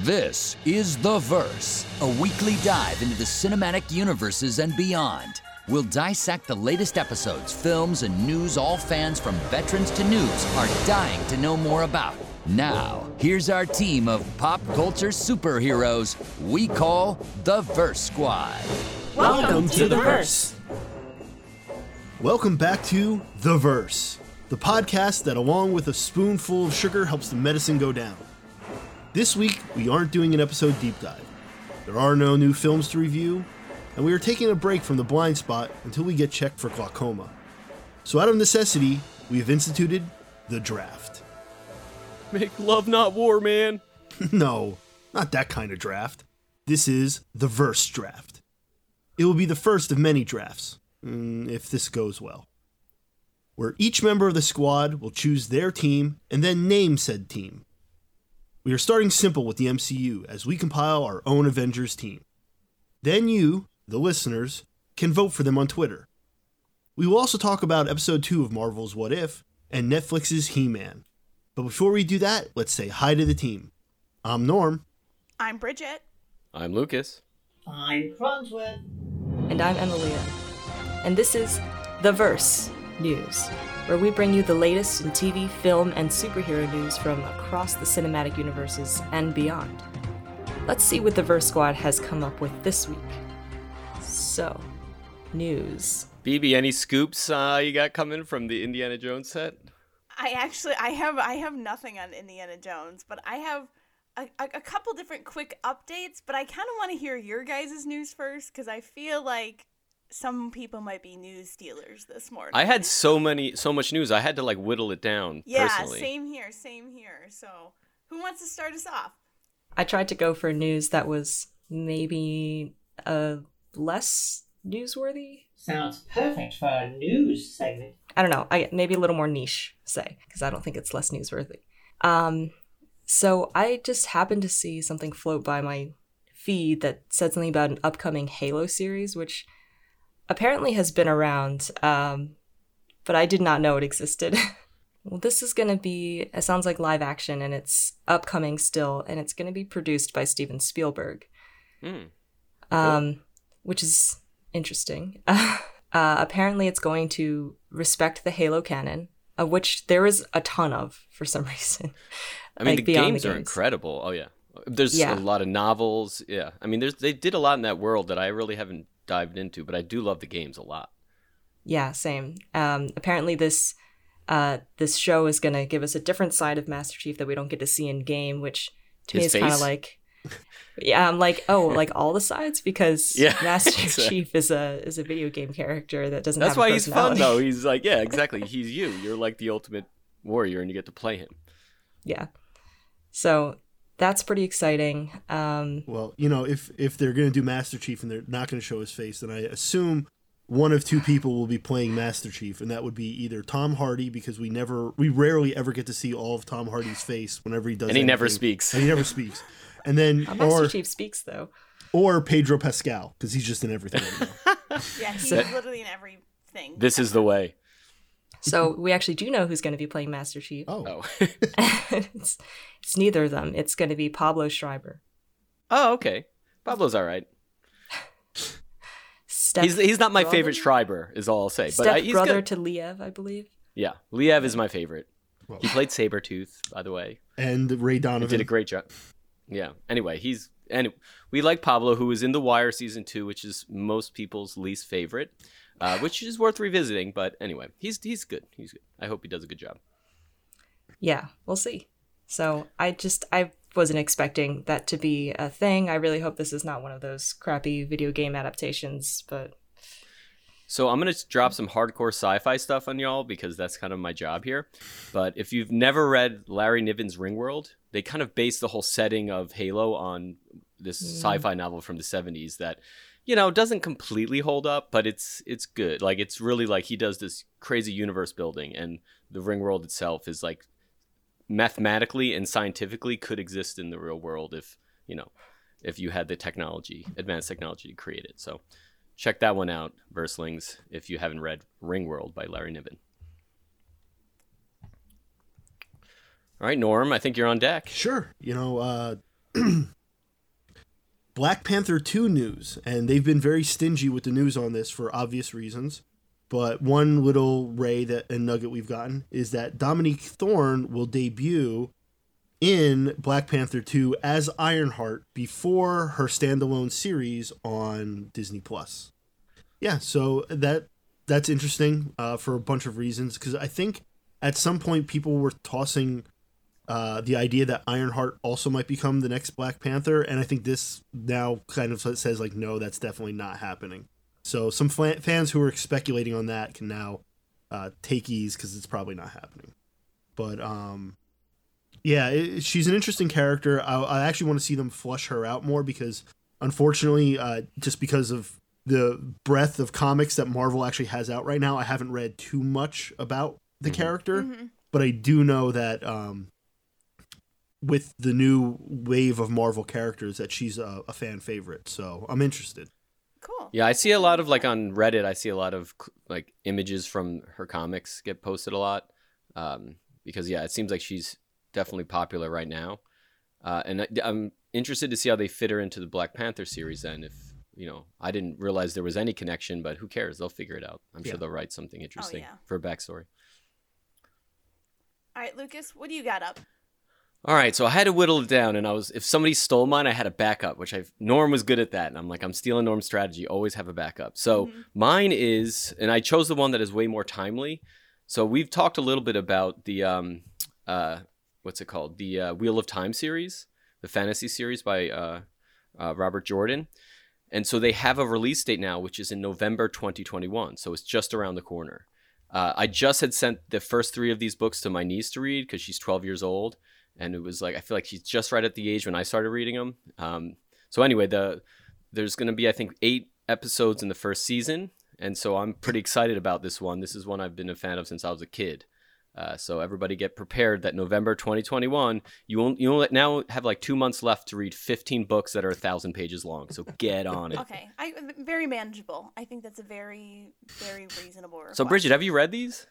This is The Verse, a weekly dive into the cinematic universes and beyond. We'll dissect the latest episodes, films, and news all fans from veterans to noobs are dying to know more about. Now, here's our team of pop culture superheroes we call the Verse Squad. Welcome to The Verse. Welcome back to The Verse, the podcast that, along with a spoonful of sugar, helps the medicine go down. This week, we aren't doing an episode deep dive. There are no new films to review, and we are taking a break from the blind spot until we get checked for glaucoma. So, out of necessity, we have instituted the draft. Make love, not war, man. no, not that kind of draft. This is the Verse draft. It will be the first of many drafts, mm, if this goes well, where each member of the squad will choose their team and then name said team. We are starting simple with the MCU as we compile our own Avengers team. Then you, the listeners, can vote for them on Twitter. We will also talk about episode 2 of Marvel's What If and Netflix's He Man. But before we do that, let's say hi to the team. I'm Norm. I'm Bridget. I'm Lucas. I'm Cronsworth. And I'm Emilia. And this is The Verse News where we bring you the latest in TV, film, and superhero news from across the cinematic universes and beyond. Let's see what the Verse Squad has come up with this week. So, news. BB, any scoops uh, you got coming from the Indiana Jones set? I actually, I have, I have nothing on Indiana Jones, but I have a, a, a couple different quick updates. But I kind of want to hear your guys' news first because I feel like some people might be news dealers this morning. I had so many, so much news. I had to like whittle it down. Yeah, personally. same here, same here. So, who wants to start us off? I tried to go for news that was maybe uh less newsworthy. Sounds perfect for a news segment. I don't know. I maybe a little more niche, say, because I don't think it's less newsworthy. Um, so I just happened to see something float by my feed that said something about an upcoming Halo series, which apparently has been around, um, but I did not know it existed. well, this is going to be, it sounds like live action and it's upcoming still, and it's going to be produced by Steven Spielberg, mm. um, which is interesting. uh, apparently, it's going to respect the Halo canon, of which there is a ton of for some reason. I mean, like, the, games the games are incredible. Oh, yeah. There's yeah. a lot of novels. Yeah. I mean, there's they did a lot in that world that I really haven't dived into, but I do love the games a lot. Yeah, same. Um, apparently, this uh, this show is going to give us a different side of Master Chief that we don't get to see in game, which to His me is kind of like, yeah, I'm like, oh, like all the sides because yeah, Master Chief is a is a video game character that doesn't. That's why he's fun though. He's like, yeah, exactly. he's you. You're like the ultimate warrior, and you get to play him. Yeah. So that's pretty exciting. Um, well, you know, if if they're going to do Master Chief and they're not going to show his face, then I assume one of two people will be playing Master Chief, and that would be either Tom Hardy because we never, we rarely ever get to see all of Tom Hardy's face whenever he does, and he anything. never speaks, and he never speaks, and then Master or, Chief speaks though, or Pedro Pascal because he's just in everything. yeah, he's literally in everything. This is the way. So we actually do know who's going to be playing Master Chief. Oh, oh. it's, it's neither of them. It's going to be Pablo Schreiber. Oh, okay. Pablo's all right. Step he's he's not my brother? favorite Schreiber, is all I'll say. Uh, Step but I, he's brother got... to Liev, I believe. Yeah, Liev is my favorite. Well, he played Sabretooth, by the way. And Ray Donovan. He did a great job. Yeah. Anyway, he's and we like Pablo, who was in The Wire season two, which is most people's least favorite uh, which is worth revisiting. But anyway, he's he's good. He's good. I hope he does a good job. Yeah, we'll see. So I just I wasn't expecting that to be a thing. I really hope this is not one of those crappy video game adaptations, but so I'm gonna drop some hardcore sci-fi stuff on y'all because that's kind of my job here. But if you've never read Larry Niven's Ringworld, they kind of base the whole setting of Halo on this mm. sci-fi novel from the 70s that you know doesn't completely hold up but it's it's good. Like it's really like he does this crazy universe building and the ring world itself is like mathematically and scientifically could exist in the real world if you know if you had the technology advanced technology to create it. So check that one out verslings if you haven't read ring world by larry niven. All right norm i think you're on deck. Sure. You know uh Black Panther 2 news, and they've been very stingy with the news on this for obvious reasons. But one little ray that and nugget we've gotten is that Dominique Thorne will debut in Black Panther 2 as Ironheart before her standalone series on Disney Plus. Yeah, so that that's interesting uh, for a bunch of reasons because I think at some point people were tossing uh, the idea that Ironheart also might become the next Black Panther, and I think this now kind of says like, no, that's definitely not happening. So some fla- fans who were speculating on that can now uh, take ease because it's probably not happening. But um, yeah, it, she's an interesting character. I, I actually want to see them flush her out more because, unfortunately, uh, just because of the breadth of comics that Marvel actually has out right now, I haven't read too much about the character. But I do know that um, with the new wave of Marvel characters, that she's a, a fan favorite. So I'm interested. Cool. Yeah, I see a lot of like on Reddit. I see a lot of like images from her comics get posted a lot, um, because yeah, it seems like she's definitely popular right now, uh, and I, I'm interested to see how they fit her into the Black Panther series. Then, if you know, I didn't realize there was any connection, but who cares? They'll figure it out. I'm Yeah. sure they'll write something interesting yeah. for a backstory. All right, Lucas, what do you got up? All right, so I had to whittle it down, and I was if somebody stole mine, I had a backup, which I Norm was good at that, and I'm like I'm stealing Norm's strategy. Always have a backup. So mine is, and I chose the one that is way more timely. So we've talked a little bit about the um, uh, what's it called, the uh, Wheel of Time series, the fantasy series by uh, uh, Robert Jordan, and so they have a release date now, which is in November 2021. So it's just around the corner. Uh, I just had sent the first three of these books to my niece to read because she's 12 years old, and it was like I feel like she's just right at the age when I started reading them. Um, so anyway, the there's going to be I think eight episodes in the first season, and so I'm pretty excited about this one. This is one I've been a fan of since I was a kid. Uh, so everybody get prepared that November 2021, you won't you will now have like two months left to read 15 books that are a thousand pages long. So get on it. Okay, I very manageable. I think that's a very very reasonable request. So Bridget, have you read these?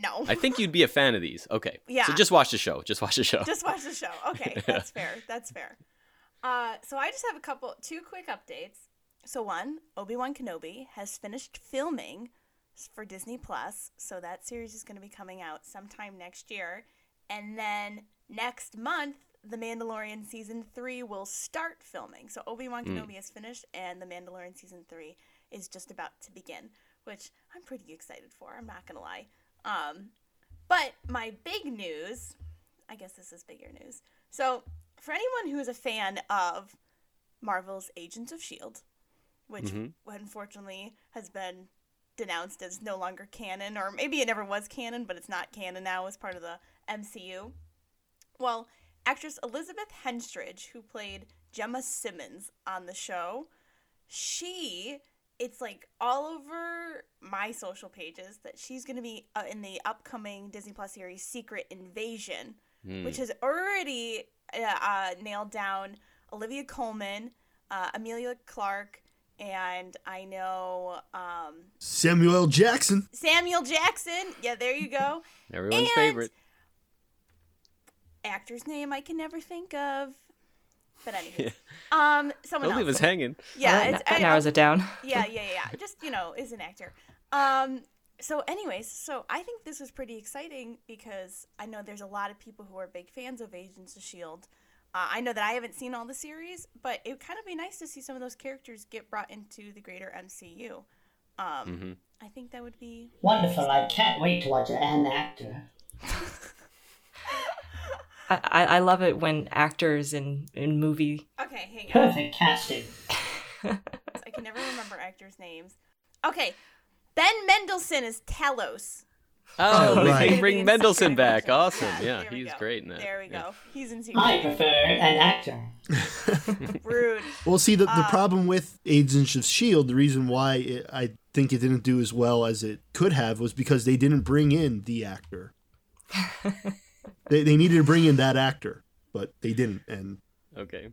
No, I think you'd be a fan of these. Okay. Yeah. So just watch the show. Just watch the show. just watch the show. Okay, that's fair. That's fair. Uh, so I just have a couple, two quick updates. So one, Obi Wan Kenobi has finished filming for Disney Plus, so that series is going to be coming out sometime next year, and then next month, The Mandalorian season three will start filming. So Obi Wan Kenobi is finished, and The Mandalorian season three is just about to begin, which I'm pretty excited for. I'm not gonna lie. Um, but my big news, I guess this is bigger news. So, for anyone who is a fan of Marvel's Agents of S.H.I.E.L.D., which unfortunately has been denounced as no longer canon, or maybe it never was canon, but it's not canon now as part of the MCU. Well, actress Elizabeth Henstridge, who played Jemma Simmons on the show, she it's like all over my social pages that she's going to be uh, in the upcoming Disney Plus series Secret Invasion, which has already uh, uh, nailed down Olivia Colman, uh, Emilia Clarke, and I know um, Samuel Jackson. Samuel Jackson. Yeah, there you go. Everyone's And- favorite. Actor's name I can never think of. But anyway, um, someone Don't leave else. us hanging. Yeah, Well, it's, that I- narrows it down. yeah, yeah, yeah. Just you know, is an actor. Um. So, anyways, so I think this was pretty exciting because I know there's a lot of people who are big fans of Agents of Shield. Uh, I know that I haven't seen all the series, but it would kind of be nice to see some of those characters get brought into the greater MCU. Um, I think that would be Wonderful. I can't wait to watch an actor. I, I I love it when actors in, in movie okay. Hang on. Perfect casting. I can never remember actors' names. Okay, Ben Mendelsohn is Talos. Oh, Oh, right. can bring Mendelsohn back. Awesome. Yeah, Yeah, he's go. great in that. There we Yeah. go. He's in Secret I prefer an actor. Rude. Well, see, the, Uh, the problem with Agents of S.H.I.E.L.D., the reason why it, I think it didn't do as well as it could have was because they didn't bring in the actor. they, they needed to bring in that actor, but they didn't. And Okay.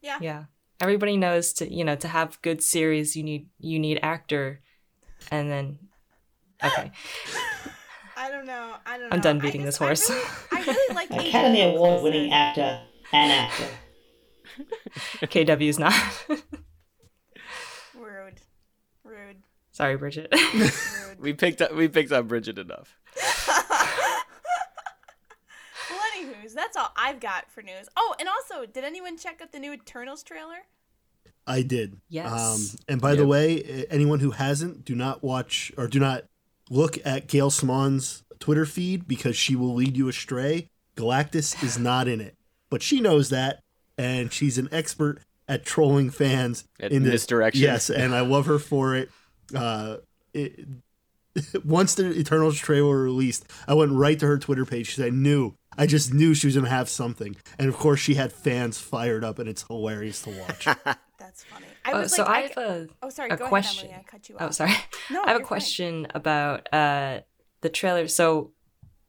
Yeah. Yeah. Everybody knows to you know to have good series you need you need actor, and then okay I don't know. I don't know. I'm done beating just- this horse. I really, I really like Academy Award winning actor and actor. KW's not. Rude. Rude. Sorry, Bridget. Rude. We picked up we picked up Bridget enough. well, anywho's, that's all I've got for news. Oh, and also, did anyone check out the new Eternals trailer? I did. Yes. Um, and by the way, anyone who hasn't, do not watch or do not look at Gail Swan's Twitter feed because she will lead you astray. Galactus is not in it, but she knows that, and she's an expert at trolling fans At in this misdirection. Yes, and I love her for it. Uh, it once the Eternals trailer released, I went right to her Twitter page because I knew, I just knew she was gonna have something, and of course she had fans fired up, and it's hilarious to watch. That's funny. I Uh, was so like, I I, have a, oh, sorry. a go question. ahead, Emily. I cut you oh, sorry. No, I have a you're fine. question about uh, the trailer. So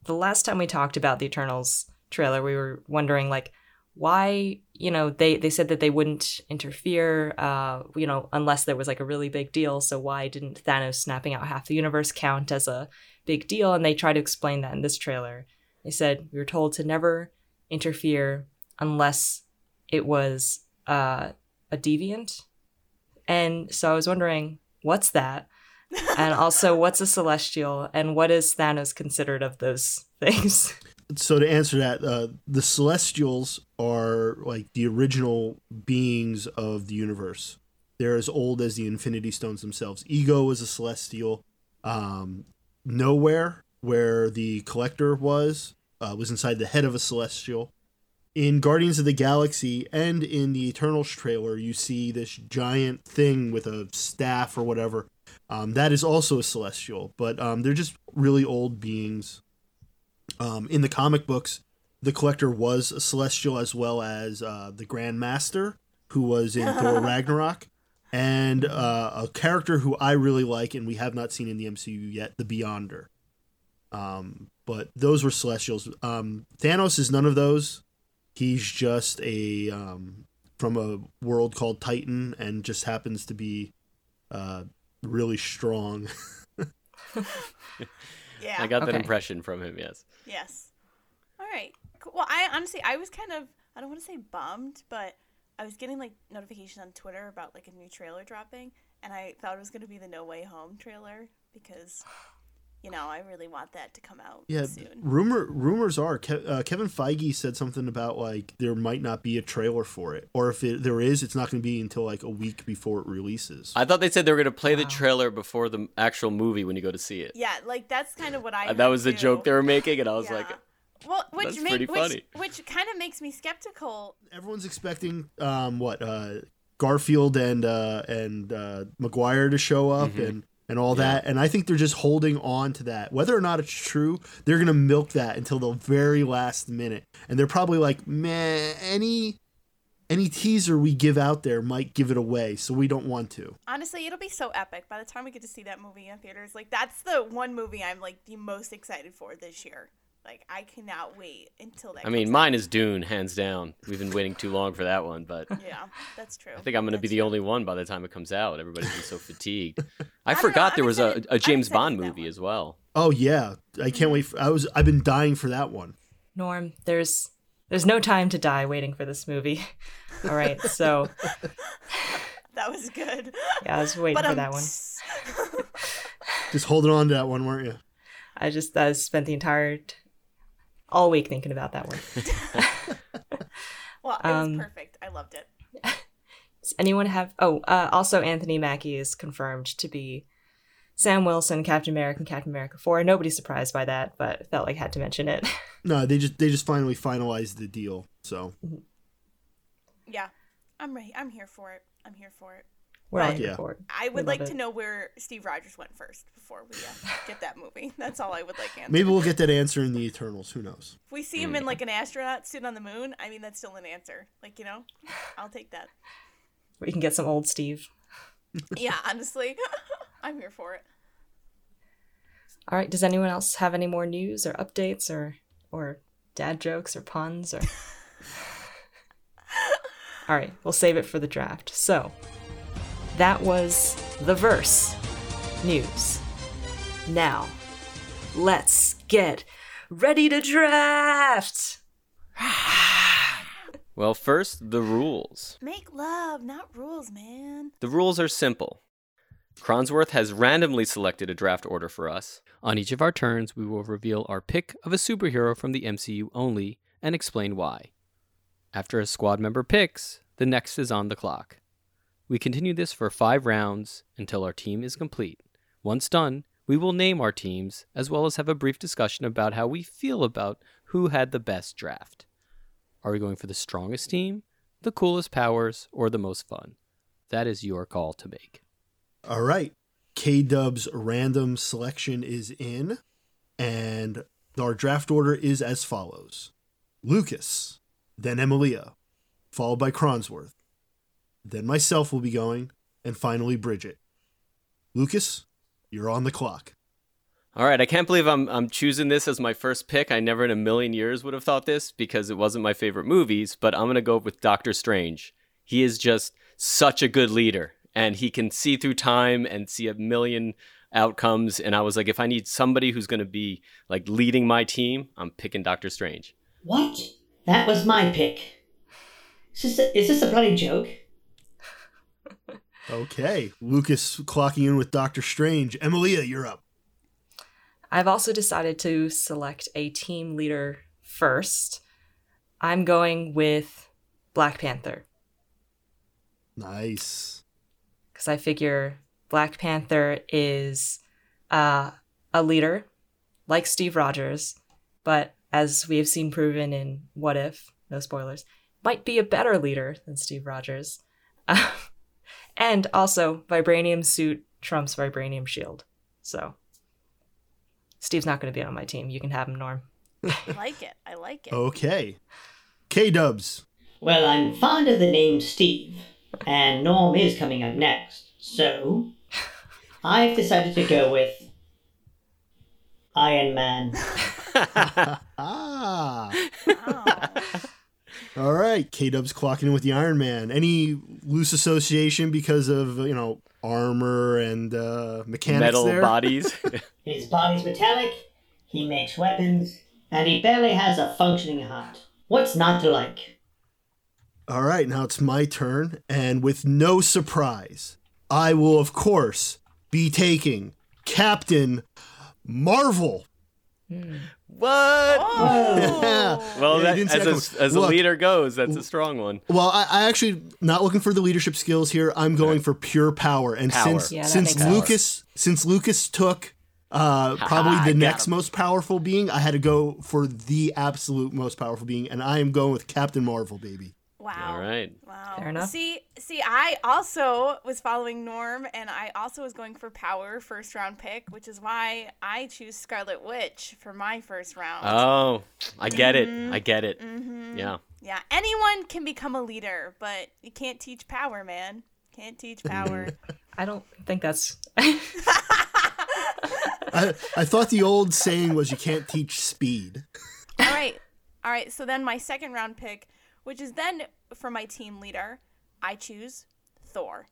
the last time we talked about the Eternals trailer, we were wondering like why you know they they said that they wouldn't interfere uh you know unless there was like a really big deal. So why didn't thanos snapping out half the universe count as a big deal? And they try to explain that in this trailer. They said we were told to never interfere unless it was uh a deviant. And so i was wondering what's that? And also what's a celestial? And what is thanos considered of those things so to answer that, uh, the Celestials are like the original beings of the universe. They're as old as the Infinity Stones themselves. Ego is a Celestial. Um, Nowhere, where the Collector was, uh, was inside the head of a Celestial. In Guardians of the Galaxy and in the Eternals trailer, you see this giant thing with a staff or whatever. Um, that is also a Celestial, but um, they're just really old beings. Um, in the comic books, the Collector was a Celestial as well as uh, the Grand Master, who was in Thor Ragnarok, and uh, a character who I really like and we have not seen in the MCU yet, the Beyonder. Um, but those were Celestials. Um, Thanos is none of those. He's just a um, from a world called Titan and just happens to be uh, really strong. Yeah. I got that impression from him, yes. Yes. All right. Cool. Well, I honestly, I was kind of, I don't want to say bummed, but I was getting like notification on Twitter about like a new trailer dropping, and I thought it was going to be the No Way Home trailer because, you know, I really want that to come out Yeah, soon. rumor rumors are Ke- uh, Kevin Feige said something about like there might not be a trailer for it, or if it, there is, it's not going to be until like a week before it releases. I thought they said they were going to play the trailer before the actual movie when you go to see it. Yeah, like that's kind of what I. That was the too. joke they were making, and I was Yeah. like, well, which that's make, pretty which, which kind of makes me skeptical. Everyone's expecting um what uh Garfield and uh and uh Maguire to show up Mm-hmm. and and all that, and I think they're just holding on to that. Whether or not it's true, they're gonna milk that until the very last minute, and they're probably like, man, any any teaser we give out there might give it away, so we don't want to. Honestly, it'll be so epic by the time we get to see that movie in theaters. Like that's the one movie I'm like the most excited for this year. Like I cannot wait until that. I mean, comes mine is Dune, hands down. We've been waiting too long for that one, but. Yeah, that's true. I think I'm going to be the true. only one by the time it comes out. Everybody's been so fatigued. I, don't know, forgot there was a, excited- a I'm James Bond movie as well. Oh yeah, I can't wait. For, I was I've been dying for that one. Norm, there's there's no time to die waiting for this movie. All right, so That was good. yeah, I was waiting But for um, that one. Just holding on to that one, weren't you? I just I spent the entire t- all week thinking about that one. well, it was Um, perfect. I loved it. Does anyone have? Oh, uh, also Anthony Mackie is confirmed to be Sam Wilson, Captain America, and Captain America Four. Nobody's surprised by that, but felt like I had to mention it. No, they just they just finally finalized the deal. So Yeah, I'm ready. I'm here for it. I'm here for it. We're all Right. Yeah. for it. I would love like it. to know where Steve Rogers went first before we uh, get that movie. That's all I would like. To answer. maybe we'll get that answer in the Eternals. Who knows? If we see him in like an astronaut suit on the moon, I mean that's still an answer. Like you know, I'll take that. We can get some old Steve. Yeah, honestly, I'm here for it. All right. Does anyone else have any more news or updates or or dad jokes or puns or? All right, we'll save it for the draft. So, that was the verse news. Now, let's get ready to draft. Well, first, the rules. Make love, not rules, man. The rules are simple. Cronsworth has randomly selected a draft order for us. On each of our turns, we will reveal our pick of a superhero from the MCU only and explain why. After a squad member picks, the next is on the clock. We continue this for five rounds until our team is complete. Once done, we will name our teams as well as have a brief discussion about how we feel about who had the best draft. Are we going for the strongest team, the coolest powers, or the most fun? That is your call to make. All right. K Dub's random selection is in, and our draft order is as follows Lucas, then Emilia, followed by Cronsworth. Then myself will be going, and finally Bridget. Lucas, you're on the clock. All right, I can't believe I'm I'm choosing this as my first pick. I never in a million years would have thought this because it wasn't my favorite movies, but I'm going to go with Doctor Strange. He is just such a good leader and he can see through time and see a million outcomes and I was like if I need somebody who's going to be like leading my team, I'm picking Doctor Strange. What? That was my pick. Is this a, is this a bloody joke? Okay. Lucas clocking in with Doctor Strange. Emilia, you're up. I've also decided to select a team leader first. I'm going with Black Panther Nice. because I figure Black Panther is uh, a leader like Steve Rogers, but as we have seen proven in What If, no spoilers, might be a better leader than Steve Rogers. and also, vibranium suit trumps vibranium shield. So, Steve's not going to be on my team. You can have him, Norm. I like it. I like it. Okay. K Dubs. Well, I'm fond of the name Steve, and Norm is coming up next, so I've decided to go with Iron Man. Ah. Wow. All right. K Dub's clocking in with the Iron Man. Any loose association because of, you know, armor and uh, mechanics Metal there? bodies. His body's metallic, he makes weapons, and he barely has a functioning heart. What's not to like? All right, now it's my turn, and with no surprise, I will, of course, be taking Captain Marvel. What? Oh. Well, Yeah, that, you didn't see as, a, coming. as a leader goes, that's a strong one. Well, I, I actually not looking for the leadership skills here. I'm going for pure power, and Power. since Yeah, since makes sense. Lucas since Lucas took uh, probably the got next him. most powerful being, I had to go for the absolute most powerful being, and I am going with Captain Marvel, baby. Wow. All right. Wow. Fair enough. See, see, I also was following Norm, and I also was going for power first round pick, which is why I choose Scarlet Witch for my first round. Oh, I get it. Mm-hmm. I get it. Yeah. yeah, anyone can become a leader, but you can't teach power, man. Can't teach power. I don't think that's. I, I thought the old saying was you can't teach speed. all right, all right. So then my second round pick, which is then for my team leader, I choose Thor.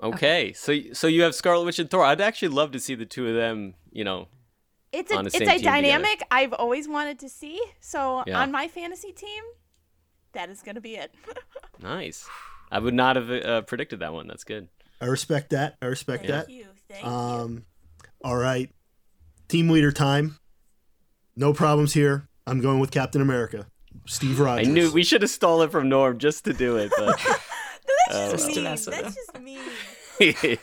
Okay. So so you have Scarlet Witch and Thor. I'd actually love to see the two of them. You know. It's a On the it's same a team together. dynamic I've always wanted to see. So Yeah. on my fantasy team, that is gonna be it. Nice. I would not have uh, predicted that one. That's good. I respect that. I respect Thank that. you. Thank you. Um, all right, team leader time. No problems here. I'm going with Captain America, Steve Rogers. I knew we should have stolen from Norm just to do it, but That's Just just to mean. That's him. just mean.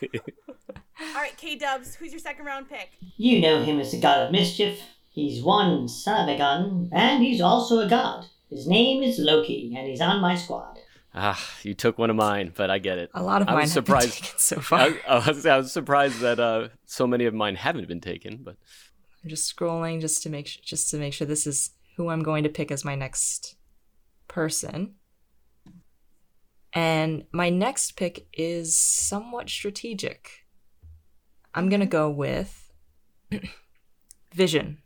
All right, K Dubs, who's your second round pick? You know him as the god of mischief. He's one son of a gun, and he's also a god. His name is Loki, and he's on my squad. ah, you took one of mine, but I get it. A lot of I mine was have been taken so far. I, I, was, I was surprised that uh, so many of mine haven't been taken, but I'm just scrolling just to make sure, just to make sure this is who I'm going to pick as my next person. And my next pick is somewhat strategic. I'm gonna go with Vision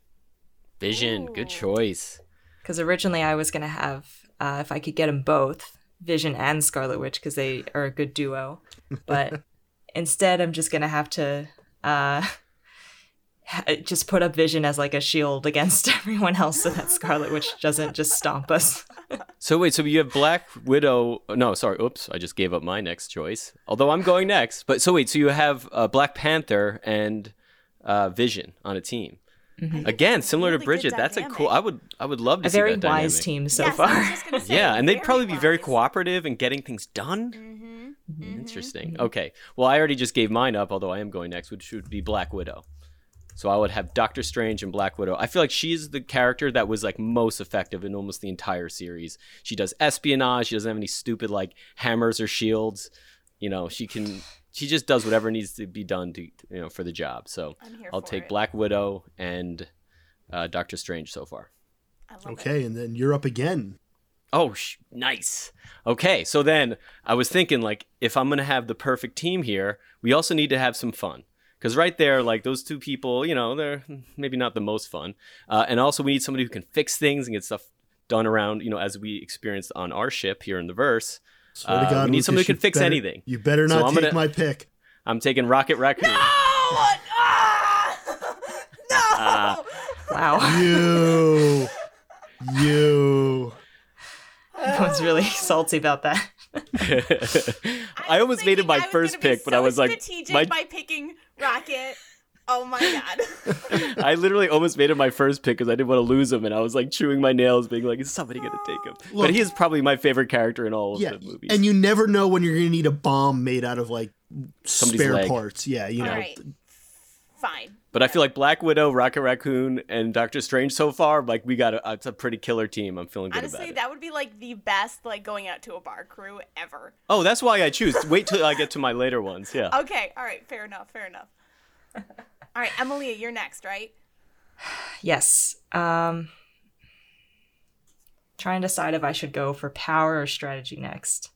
Vision, good choice. because originally I was gonna have uh, if I could get them both, Vision and Scarlet Witch, because they are a good duo. But instead, I'm just gonna have to uh, ha- just put up Vision as like a shield against everyone else, so that Scarlet Witch doesn't just stomp us. So wait, so you have Black Widow? No, sorry, oops, I just gave up my next choice. Although I'm going next. But so wait, so you have uh, Black Panther and uh, Vision on a team. Again, similar really to Bridget, that's a cool. I would, I would love to A see very that wise dynamic. team so yes, far. was just gonna say, Yeah, and they'd very probably be very cooperative in getting things done. Mm-hmm. Interesting. Okay. Well, I already just gave mine up, although I am going next, which would be Black Widow. So I would have Doctor Strange and Black Widow. I feel like she's the character that was like most effective in almost the entire series. She does espionage. She doesn't have any stupid like hammers or shields. You know, she can. She just does whatever needs to be done to you know for the job. So I'm here I'll take it. Black Widow and uh, Doctor Strange so far. I love it. Okay, and then you're up again. Oh, sh- nice. Okay, so then I was thinking, like, if I'm gonna have the perfect team here, we also need to have some fun. Because right there, like those two people, you know, they're maybe not the most fun. Uh, and also, we need somebody who can fix things and get stuff done around, you know, as we experienced on our ship here in the verse. Swear to Uh, God, we need Lucas, somebody who can fix better- anything. You better not I'm take gonna- my pick. I'm taking Rocket Raccoon. Oh, ah! no! Uh, Wow. You, you. Everyone's really salty about that. I almost made it my first gonna be pick, but I was like, strategic my by picking Rocket. Oh my god. I literally almost made him my first pick because I didn't want to lose him, and I was like chewing my nails, being like, "Is somebody gonna take him?" Look- but he is probably my favorite character in all of Yeah, the movies. and you never know when you're gonna need a bomb made out of like Somebody's spare leg. parts. Yeah, you know. All right. Fine. But I feel like Black Widow, Rocket Raccoon, and Doctor Strange so far, like we got a, it's a pretty killer team. I'm feeling good about Honestly, it. that would be like the best like going out to a bar crew ever. Oh, that's why I choose. Wait till I get to my later ones. Yeah. Okay, all right, fair enough, fair enough. All right, Emilia, you're next, right? Yes. Um trying to decide if I should go for power or strategy next,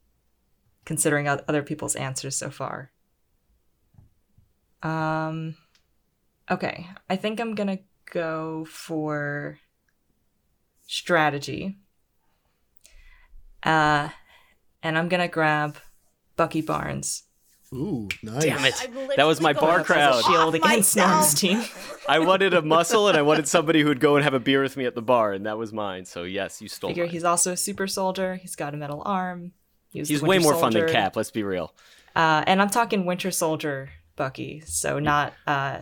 considering other people's answers so far. Um okay, I think I'm going to go for strategy. Uh and I'm going to grab Bucky Barnes. Ooh, nice. Damn it. That was my bar to crowd. Shield against myself. Norm's team. I wanted a muscle, and I wanted somebody who'd go and have a beer with me at the bar, and that was mine. So yes, you stole. Figure mine. he's also a super soldier. He's got a metal arm. He was He's way Winter more fun than Cap. Let's be real. Uh, and I'm talking Winter Soldier Bucky, so not uh,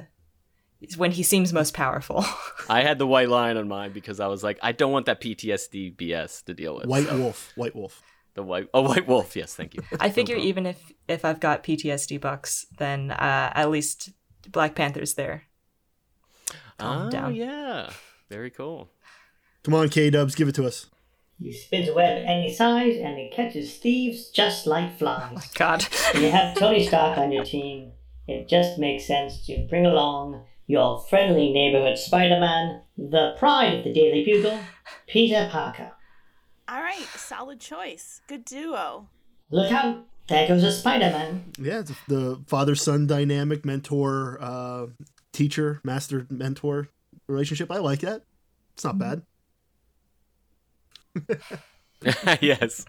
when he seems most powerful. I had the white lion on mine because I was like, I don't want that PTSD BS to deal with. White so- Wolf. White Wolf. The white. Oh, White Wolf. Yes, thank you. I figure even if if I've got PTSD bucks, then uh, at least Black Panther's there. Calm oh, down. yeah. Very cool. Come on, K Dubs, give it to us. He spins a web any size and he catches thieves just like flies. My God, When you have Tony Stark on your team, it just makes sense to bring along your friendly neighborhood Spider Man, the pride of the Daily Bugle, Peter Parker. All right, solid choice. Good duo. Look out, there goes a Spider Man. Yeah, it's the father son dynamic, mentor, uh, teacher, master mentor relationship. I like that. It's not bad. yes,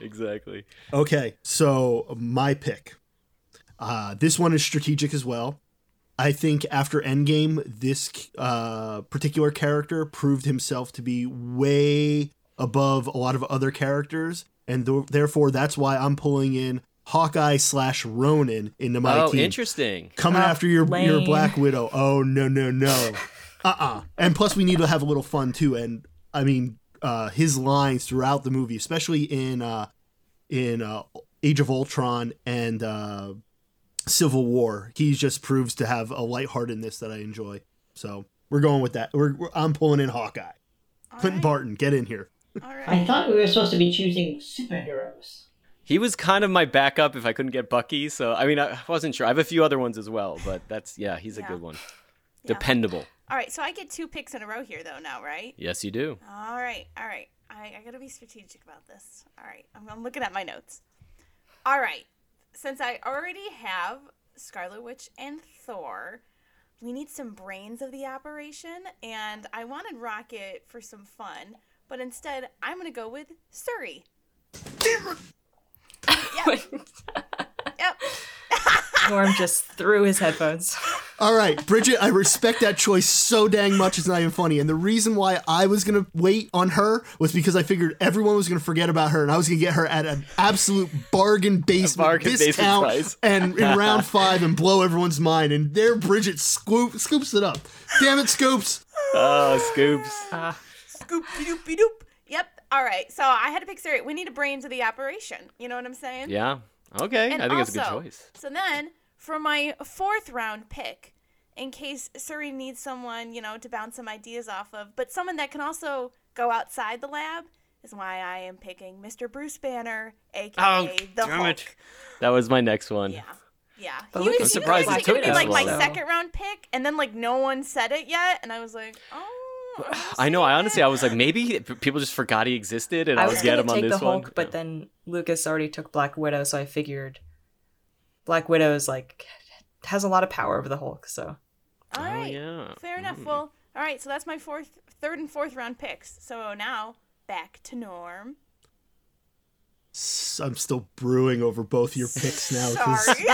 exactly. Okay, so my pick. Uh, this one is strategic as well. I think after Endgame, this uh, particular character proved himself to be way above a lot of other characters, and th- therefore that's why I'm pulling in Hawkeye slash Ronin into my oh, team. interesting. Coming Ah, after your your. Black Widow. Oh no no no. Uh uh And plus we need to have a little fun too. And I mean, uh, his lines throughout the movie, especially in uh, in uh, Age of Ultron and uh, Civil War, he just proves to have a lightheartedness that I enjoy. So we're going with that. We're, we're I'm pulling in Hawkeye. All Clinton right, Barton, get in here. All I thought we were supposed to be choosing superheroes. He was kind of my backup if I couldn't get Bucky. So I mean, I wasn't sure. I have a few other ones as well, but that's yeah, he's a good one. Yeah. Dependable. All right, so I get two picks in a row here, though. Now, right? Yes, you do. All right, all right. I, I gotta be strategic about this. All right, I'm, I'm looking at my notes. All right, since I already have Scarlet Witch and Thor, we need some brains of the operation, and I wanted Rocket for some fun, but instead I'm gonna go with Shuri. Yep. yep. Norm just threw his headphones. All right, Bridget, I respect that choice so dang much. It's not even funny. And the reason why I was gonna wait on her was because I figured everyone was gonna forget about her, and I was gonna get her at an absolute bargain basement bargain basement discount, price. and in round five, and blow everyone's mind. And there, Bridget scoop, scoops it up. Damn it, scoops! Oh, scoops. Ah. Scoop doop doop. Yep. All right. So I had to pick Shuri. We need a brain to the operation. You know what I'm saying? Yeah. Okay. And I think it's a good choice. So then, for my fourth round pick, in case Shuri needs someone, you know, to bounce some ideas off of, but someone that can also go outside the lab, is why I am picking Mr. Bruce Banner, aka Oh, the damn Hulk. it. That was my next one. Yeah. Yeah. But he look was, at he surprised was it like, gonna took be as like my long. second round pick, and then like no one said it yet, and I was like, oh. I know. I honestly, I was like, maybe people just forgot he existed, and I I'll was get gonna him on this the Hulk, one. but then Lucas already took Black Widow, so I figured Black Widow's like has a lot of power over the Hulk. So All right. Oh, yeah. Fair enough. Mm. Well, all right. So that's my fourth, third, and fourth round picks. So now back to Norm. I'm still brewing over both your picks now. Sorry.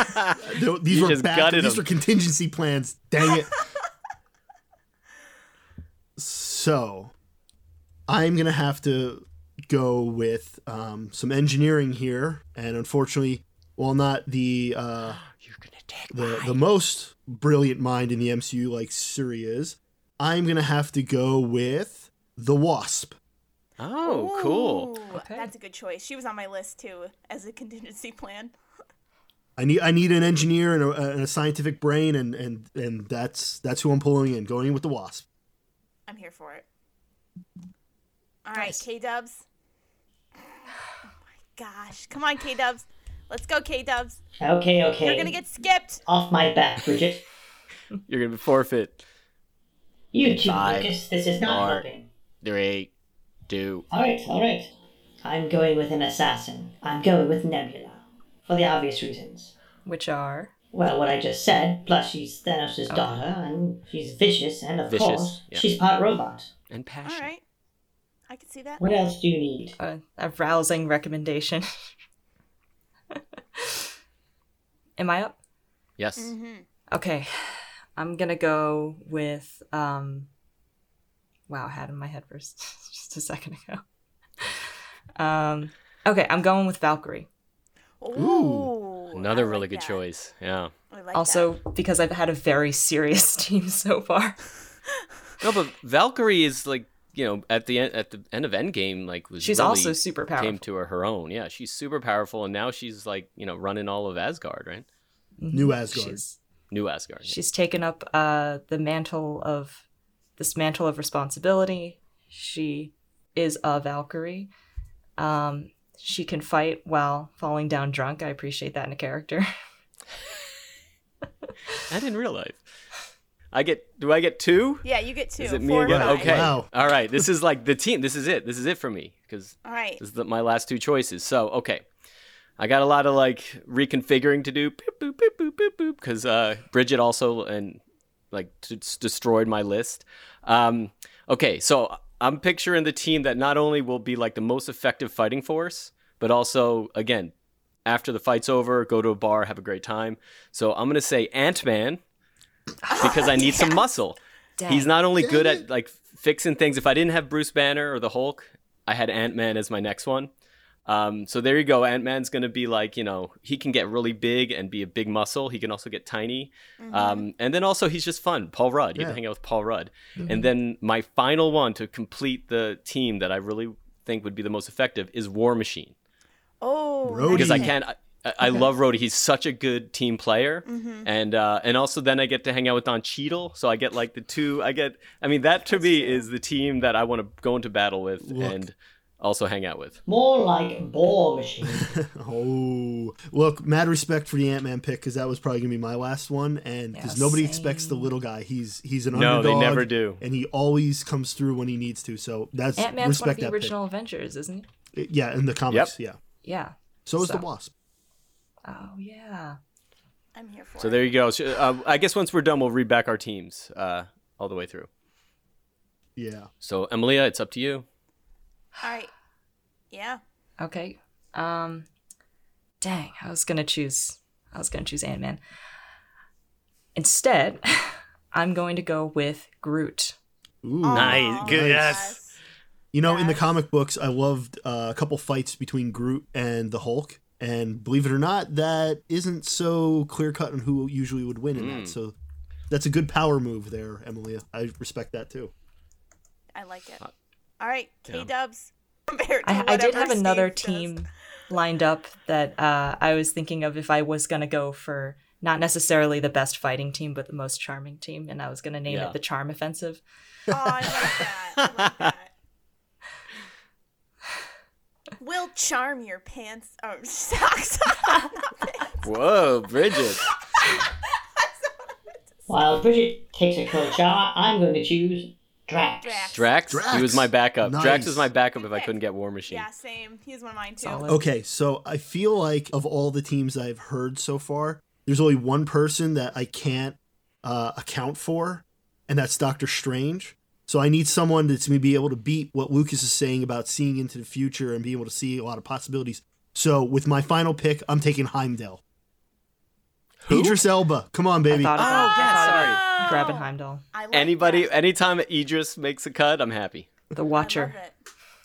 these You were back, these were contingency plans. Dang it. so, I'm gonna have to go with um, some engineering here, and unfortunately, while not the uh, You're gonna take the the most brilliant mind in the MCU like Shuri is, I'm gonna have to go with the Wasp. Oh, cool. Okay. That's a good choice. She was on my list too as a contingency plan. I need I need an engineer and a, and a scientific brain, and, and and that's that's who I'm pulling in, going in with the Wasp. I'm here for it. All right, K Dubs. Oh my gosh. Come on, K Dubs. Let's go, K Dubs. Okay, okay. You're going to get skipped. Off my back, Bridget. You're gonna be forfeit. You too, Five, Lucas. This is not four. helping. Three, two. Alright, alright. I'm going with an assassin. I'm going with Nebula. For the obvious reasons. which are Well, what I just said, plus she's Thanos' daughter, and she's vicious, and of Vicious, course, yeah. she's part robot. And passion. All right. I can see that. What else do you need? a, a rousing recommendation. Am I up? Yes. Mm-hmm. Okay, I'm gonna go with um. Wow, I had in my head first just a second ago. Um. Okay, I'm going with Valkyrie. Ooh. Another I really like good that. choice. Yeah. Like also, that. because I've had a very serious team so far. No, but Valkyrie is like you know at the end at the end of Endgame like was She's really also super powerful. came to her, her own. Yeah, she's super powerful, and now she's like you know running all of Asgard, right? New Asgard. She's New Asgard. she's taken up uh the mantle of this mantle of responsibility. She is a Valkyrie. Um, she can fight while falling down drunk. I appreciate that in a character. And in real life. I get. Do I get two? Yeah, you get two. Is it me four again? five. Okay. Wow. All right. This is like the team. This is it. This is it for me because All right. this is the, my last two choices. So okay, I got a lot of like reconfiguring to do. Boop boop boop boop boop boop. Because uh, Bridget also and like t- s- destroyed my list. Um, okay, so I'm picturing the team that not only will be like the most effective fighting force, but also again after the fight's over, go to a bar, have a great time. So I'm gonna say Ant Man because I need some muscle. He's not only good at like fixing things. If I didn't have Bruce Banner or the Hulk, I had Ant Man as my next one. Um, so there you go. Ant Man's gonna be like you know he can get really big and be a big muscle. He can also get tiny, um, and then also he's just fun. Paul Rudd. You Yeah. can hang out with Paul Rudd. And then my final one to complete the team that I really think would be the most effective is War Machine Oh. Rhodey. because I can't. I, I love Rhodey. He's such a good team player, Mm-hmm. and uh, and also then I get to hang out with Don Cheadle. So I get like the two. I get. I mean, that to me is the team that I want to go into battle with Look. and also hang out with. More like Bore Machine. Oh, look, mad respect for the Ant Man pick because that was probably gonna be my last one, and because Yeah, nobody same. expects the little guy. He's he's an underdog. No, they never do. and he always comes through when he needs to. So that's Ant Man's one of respect the that original Avengers, isn't he? pick. Yeah, in the comics, yeah. Yeah. So is the Wasp. Oh yeah. I'm here for it. So it. there you go. Uh, I guess once we're done, we'll read back our teams uh, all the way through. Yeah. So Emilia, it's up to you. All right. Yeah. Okay. Um dang, I was gonna choose I was gonna choose Ant Man. Instead, I'm going to go with Groot. Ooh. Nice. Good. Yes. You know, in the comic books, I loved uh, a couple fights between Groot and the Hulk, and believe it or not, that isn't so clear cut on who usually would win in Mm. that. So that's a good power move there, Emilia. I respect that too. I like it. All right, K Dubs. I, I did whatever have another does. team lined up that uh, I was thinking of if I was going to go for not necessarily the best fighting team, but the most charming team, and I was going to name Yeah. it the Charm Offensive. Oh, I like that. I like that. Will charm your pants or socks. Not. Whoa, Bridget. While Bridget takes a cold shower, I'm going to choose Drax. Drax. Drax? Drax. He was my backup. Nice. Drax was my backup if I couldn't get War Machine. Yeah, same. He's one of mine too. Solid. Okay, so I feel like of all the teams I've heard so far, there's only one person that I can't uh, account for, and that's Doctor Strange. So I need someone that's going to be able to beat what Lucas is saying about seeing into the future and being able to see a lot of possibilities. So with my final pick, I'm taking Heimdall. Who? Idris Elba. Come on, baby. I thought Oh, about, yeah, I thought sorry. about grabbing Heimdall, I like Anybody, that. anytime Idris makes a cut, I'm happy. the I Watcher. love it.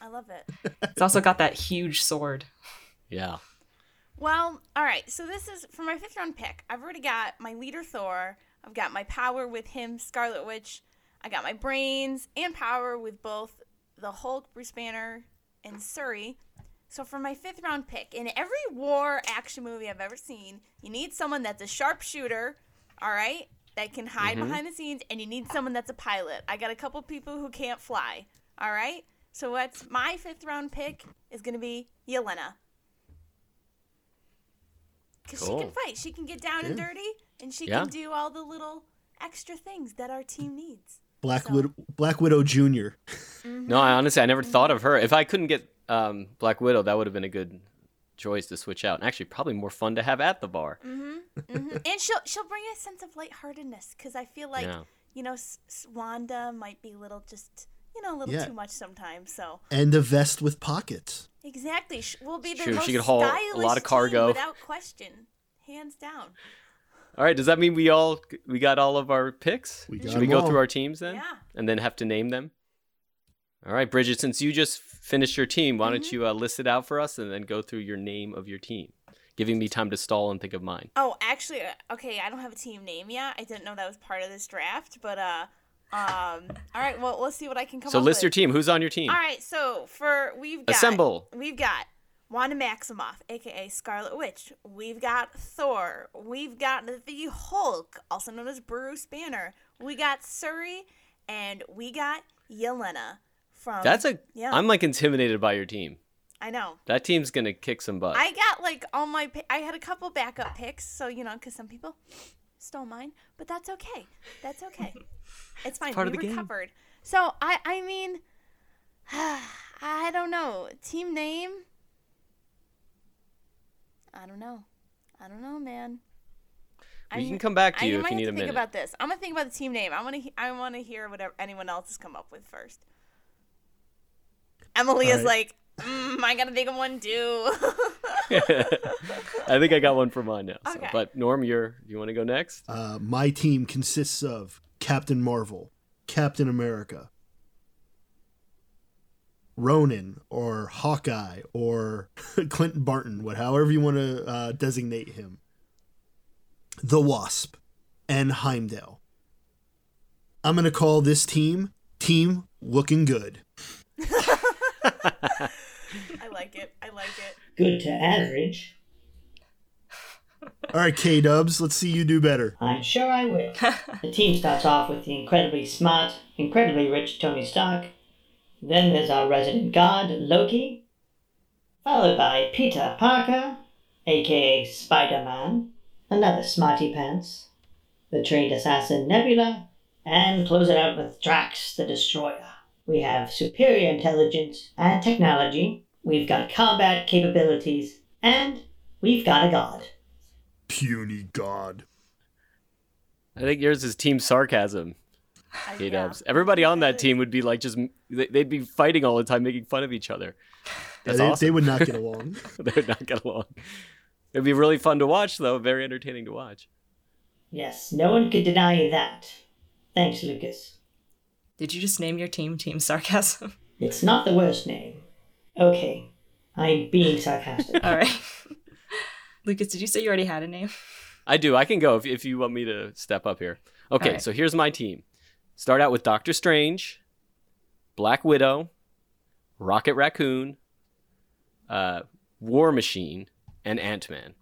I love it. It's also got that huge sword. Yeah. Well, all right. So this is for my fifth round pick. I've already got my leader Thor. I've got my power with him, Scarlet Witch. I got my brains and power with both the Hulk, Bruce Banner, and Shuri. So for my fifth round pick, in every war action movie I've ever seen, you need someone that's a sharpshooter, all right, that can hide behind the scenes, and you need someone that's a pilot. I got a couple people who can't fly, all right. So what's my fifth round pick is gonna be Yelena. Because she can fight. She can get down and dirty, and she Yeah. can do all the little extra things that our team needs. Black So- Widow, Black Widow Jr. No, I honestly, I never thought of her. If I couldn't get um, Black Widow, that would have been a good choice to switch out. And actually, probably more fun to have at the bar. hmm and she'll she'll bring a sense of lightheartedness because I feel like Yeah. you know S- S- Wanda might be a little just you know a little Yeah. too much sometimes. So and a vest with pockets. exactly, we'll be the True, she most could haul a stylish lot of team cargo. without question, hands down. All right, does that mean we all we got all of our picks? We got Should we go all. through our teams then? Yeah. And then have to name them? All right, Bridget, since you just finished your team, why Mm-hmm. don't you uh, list it out for us and then go through your name of your team, giving me time to stall and think of mine. Oh, actually, uh, okay, I don't have a team name yet. I didn't know that was part of this draft, but uh, um, all right, well, let's see what I can come with. So list with. your team. Who's on your team? All right, so for we've got Assemble. We've got Wanda Maximoff, aka Scarlet Witch. We've got Thor. We've got the Hulk, also known as Bruce Banner. We got Shuri, and we got Yelena from. That's a. yeah. I'm like intimidated by your team. I know. That team's gonna kick some butt. I got like all my. I had a couple backup picks, so you know, because some people stole mine, but that's okay. That's okay. It's fine. part we of the game. recovered. So I. I mean, I don't know. Team name. I don't know. I don't know, man. We I- can come back to I you if might you need to a think minute. about this. I'm gonna think about the team name. I want to. I want to hear whatever anyone else has come up with first. Emily is like, mm, I gotta think of one too. I think I got one for mine now. so- Okay. But Norm, you're. Do you want to go next? Uh, my team consists of Captain Marvel, Captain America, Ronin or Hawkeye, or Clinton Barton, what, however you want to uh, designate him, the Wasp, and Heimdall. I'm going to call this team Team Looking Good. I like it. I like it. Good to average. All right, K Dubs, let's see you do better. I'm sure I will. the team starts off with the incredibly smart, incredibly rich Tony Stark. Then there's our resident god, Loki. Followed by Peter Parker, aka Spider Man, another smarty pants. The trained assassin Nebula, and close it out with Drax the Destroyer. We have superior intelligence and technology, we've got combat capabilities, and we've got a god. Puny God. I think yours is Team Sarcasm. I, K yeah. Dubs. Everybody on that team would be like just they- they'd be fighting all the time, making fun of each other. That's they, awesome. they would not get along. they would not get along. It'd be really fun to watch, though. Very entertaining to watch. Yes, no one could deny that. Thanks, Lucas. Did you just name your team Team Sarcasm? It's not the worst name. Okay, I'm being sarcastic. All right. Lucas, did you say you already had a name? I do. I can go if, if you want me to step up here. Okay, right. so here's my team. Start out with Doctor Strange, Black Widow, Rocket Raccoon, uh, War Machine, and Ant Man.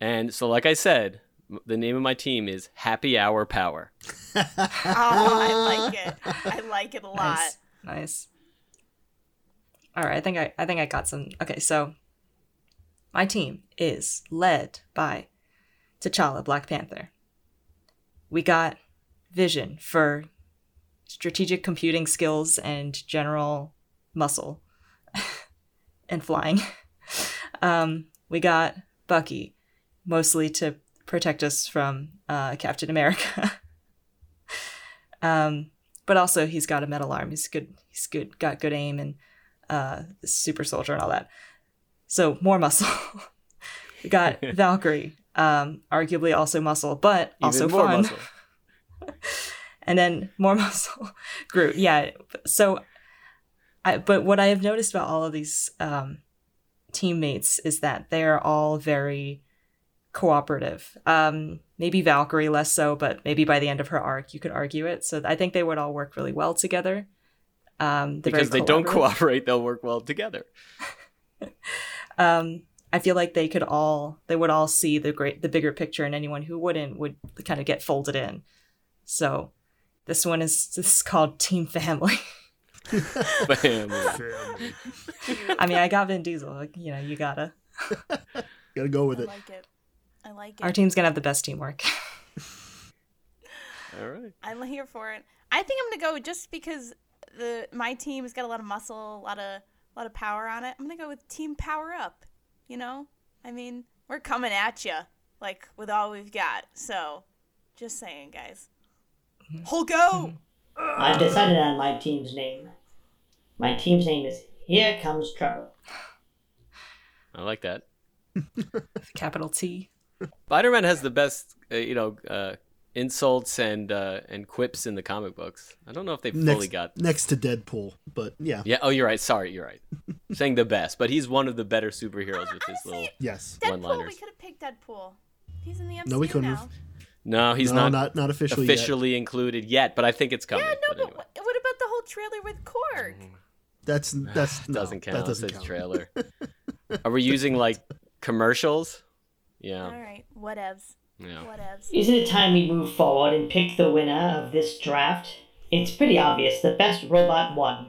And so, like I said, m- the name of my team is Happy Hour Power. Oh, I like it. I like it a lot. Nice. Nice. All right, I think I I think I got some. Okay, so my team is led by T'Challa, Black Panther. We got Vision for strategic computing skills and general muscle and flying. Um, we got Bucky, mostly to protect us from uh, Captain America. um, but also he's got a metal arm. He's good. He's good. Got good aim and uh, super soldier and all that. So more muscle. we got Valkyrie, um, arguably also muscle, but also more fun. muscle. and then more muscle. Groot. Yeah. So, I but what I have noticed about all of these um, teammates is that they are all very cooperative. Um, maybe Valkyrie less so, but maybe by the end of her arc, you could argue it. So I think they would all work really well together. Um, Because they don't cooperate, they'll work well together. um, I feel like they could all they would all see the great the bigger picture, and anyone who wouldn't would kind of get folded in. So this one is this is called Team Family. Family. Family. I mean, I got Vin Diesel. Like, you know, you gotta. Gotta go with I it. like it. I like it. Our team's gonna have the best teamwork. All right. I'm here for it. I think I'm gonna go just because the my team has got a lot of muscle, a lot of a lot of power on it. I'm gonna go with Team Power Up. You know, I mean, we're coming at you like with all we've got. So, just saying, guys. Mm-hmm. Hulk out! Mm-hmm. I've decided on my team's name. My team's name is Here Comes Trouble. I like that. Capital T. Spider-Man has the best, uh, you know, uh, insults and uh, and quips in the comic books. I don't know if they fully Next, got. next to Deadpool, but yeah, Yeah. Oh, you're right. Sorry, you're right. Saying the best, but he's one of the better superheroes with his little. yes. Deadpool, One-liners. we could have picked Deadpool. He's in the MCU No, we couldn't now. have. No, he's no, not, not not officially. yet. officially included yet, but I think it's coming. Yeah, no, but but anyway. what, what about the whole trailer with Korg? That's that's no, doesn't count. That doesn't count. trailer. Are we using like commercials? Yeah. All right, whatevs. Yeah. Whatevs. Isn't it time we move forward and pick the winner of this draft? It's pretty obvious. The best robot won.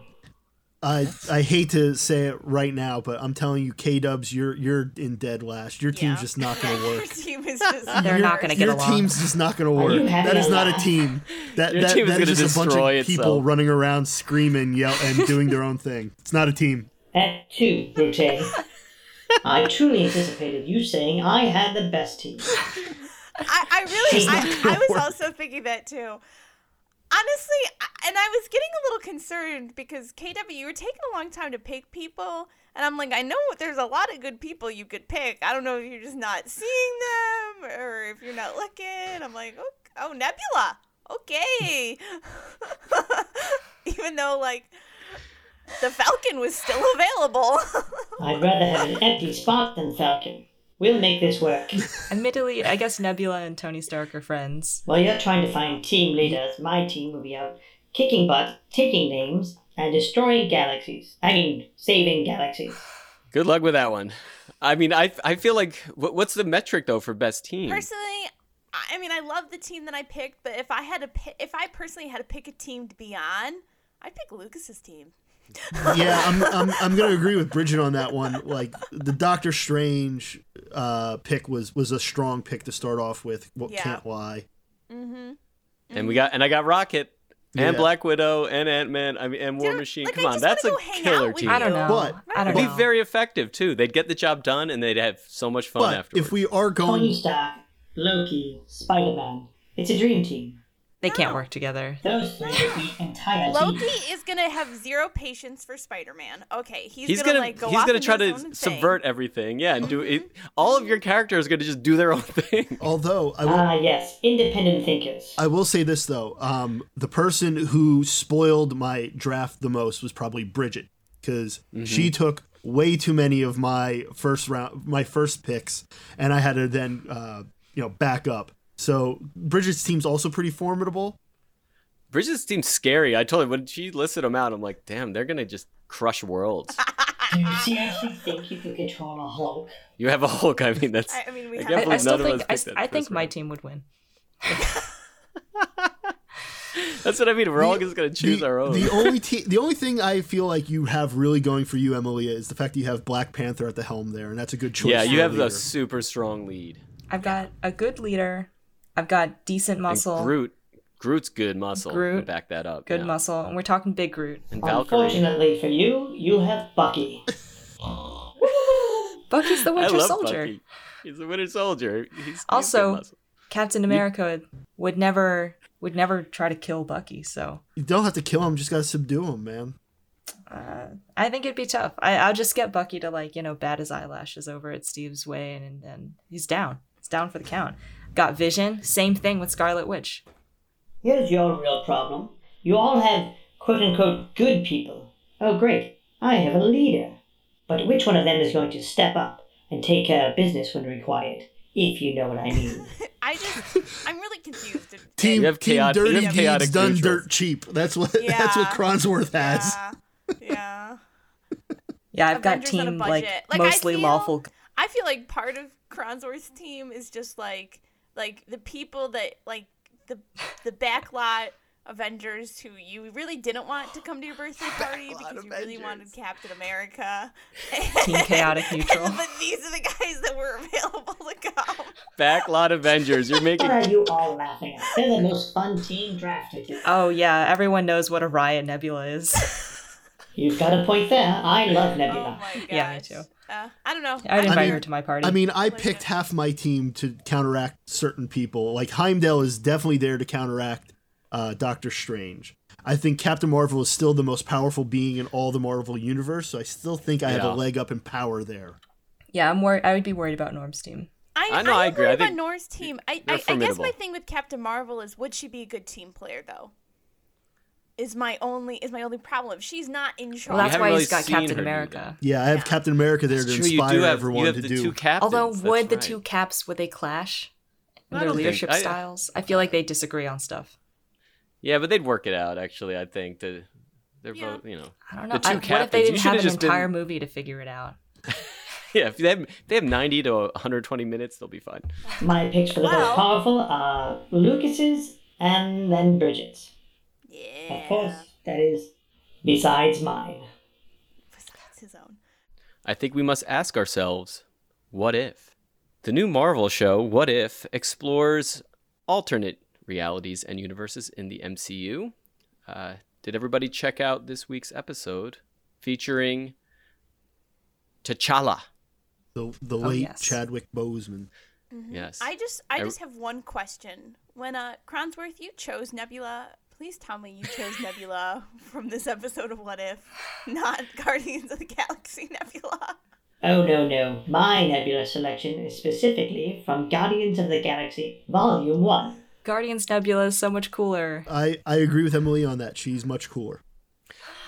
I I hate to say it right now, but I'm telling you, K Dubs, you're you're in dead last. Your team's Yeah. just not gonna work. Your work. team is just. They're Your- not gonna get your along. team's just not gonna work. That is not a team. That Your that, team is that is gonna just a bunch destroy of people running around screaming, yell, and doing their own thing. It's not a team. At two, Brute. I truly anticipated you saying I had the best team. I, I really, I, I was also thinking that too. Honestly, and I was getting a little concerned because KW, you were taking a long time to pick people, and I'm like, I know there's a lot of good people you could pick. I don't know if you're just not seeing them or if you're not looking. I'm like, oh, oh Nebula, okay. Even though like the Falcon was still available. I'd rather have an empty spot than Falcon. We'll make this work. Admittedly, I guess Nebula and Tony Stark are friends. While you're trying to find team leaders, my team will be out kicking butt, taking names, and destroying galaxies. I mean, saving galaxies. Good luck with that one. I mean, I I feel like what, what's the metric though for best team? Personally, I I mean, I love the team that I picked, but if I had to, pick, if I personally had to pick a team to be on, I'd pick Lucas's team. Yeah, I'm I'm I'm gonna agree with Bridget on that one. Like the Doctor Strange uh, pick was was a strong pick to start off with. What Yeah. can't lie. Mm-hmm. And we got and I got Rocket and Yeah. Black Widow and Ant Man. I mean, and War Dude, Machine. like, Come on, that's a wanna go hang killer team. I don't know. But- I don't It'd know. be very effective too. They'd get the job done and they'd have so much fun But afterwards. if we are Tony Stark, Loki, Spider Man. It's a dream team. They can't work together. Those three would be entire Loki teams. is gonna have zero patience for Spider-Man. Okay, he's, He's gonna, gonna, like go he's off gonna and try do his to own thing. subvert everything. Yeah, and do it. All of your characters are gonna just do their own thing. Although I will, Ah, yes, independent thinkers. I will say this though, um, the person who spoiled my draft the most was probably Bridget because she took way too many of my first round, my first picks, and I had to then, uh, you know, back up. So Bridget's team's also pretty formidable. Bridget's team's scary. I told her when she listed them out, I'm like, damn, they're gonna just crush worlds. Do you seriously think you could control a Hulk? You have a Hulk. I mean, that's. I, I mean, we I have can't I, I believe still of think us I, that I think my round. team would win. That's what I mean. We're all just gonna choose the, our own. The only te- the only thing I feel like you have really going for you, Emilia, is the fact that you have Black Panther at the helm there, and that's a good choice. yeah, you have leader. a super strong lead. I've got a good leader. I've got decent And muscle, Groot, Groot's good muscle. Groot, to back that up. good yeah. muscle, and we're talking big Groot. And Valkyrie. Unfortunately for you, you have Bucky. Bucky's the I Winter love Soldier. Bucky. He's a Winter Soldier. He's, he's Also- Captain America would never would never try to kill Bucky, so You don't have to kill him; just gotta subdue him, man. Uh, I think it'd be tough. I, I'll just get Bucky to like you know bat his eyelashes over at Steve's way, and, and and he's down. He's down for the count. Got Vision. Same thing with Scarlet Witch. Here's your real problem. You all have quote unquote good people. Oh, great. I have a leader. But which one of them is going to step up and take care of business when required? If you know what I mean. I just, I'm really confused. Team, You have team dirty you have chaotic deeds done dirt cheap. That's what that's what Cronsworth has. Yeah, yeah. Yeah, I've got Avengers on a team like, budget. Like, I mostly feel- lawful. I feel like part of Cronsworth's team is just like like the people that like the the backlot Avengers who you really didn't want to come to your birthday party because you really wanted Captain America. Team chaotic neutral. but these are the guys that were available to go. Backlot Avengers. You're making. what are you all laughing at? They're the most fun team drafted. Oh yeah, everyone knows what a riot nebula is. You've got a point there. I love Oh Nebula. my gosh. Yeah, me too. Uh, I don't know. I'd invite mean- her to my party. I mean, I picked half my team to counteract certain people. Like Heimdall is definitely there to counteract uh, Doctor Strange. I think Captain Marvel is still the most powerful being in all the Marvel universe, so I still think I have Yeah. a leg up in power there. yeah, I'm worried. I would be worried about Norm's team. I, I know, I I'm agree. I worried about think Nora's team. I, I, I guess my thing with Captain Marvel is would she be a good team player though? Is my only is my only problem. If she's not in charge. Well, that's why really he's got Captain America. Yeah, I have Yeah. Captain America there to True, you inspire do have, everyone you have to the do. two captains. Although, that's would the right. two caps would they clash in their don't think- leadership I- styles? I feel like they disagree on stuff. Yeah, but they'd work it out. Actually, I think that they're Yeah. both. You know. I don't The know. two I, what if they didn't should've an just been- entire movie to figure it out? Yeah, if they have, they have 90 to 120 minutes, they'll be fine. My picks for the Well- most powerful are Lucas's and then Bridget's. Yeah. Of course, that is besides mine. Besides his own. I think we must ask ourselves, what if? The new Marvel show, What If, explores alternate realities and universes in the MCU. Uh, did everybody check out this week's episode featuring T'Challa? The, the late yes. Chadwick Boseman. Yes. I just I I- just have one question. When uh Cronsworth, you chose Nebula. Please tell me you chose Nebula from this episode of What If, not Guardians of the Galaxy Nebula. Oh no no, my nebula selection is specifically from Guardians of the Galaxy Volume 1. Guardians Nebula is so much cooler. I, I agree with Emily on that. She's much cooler.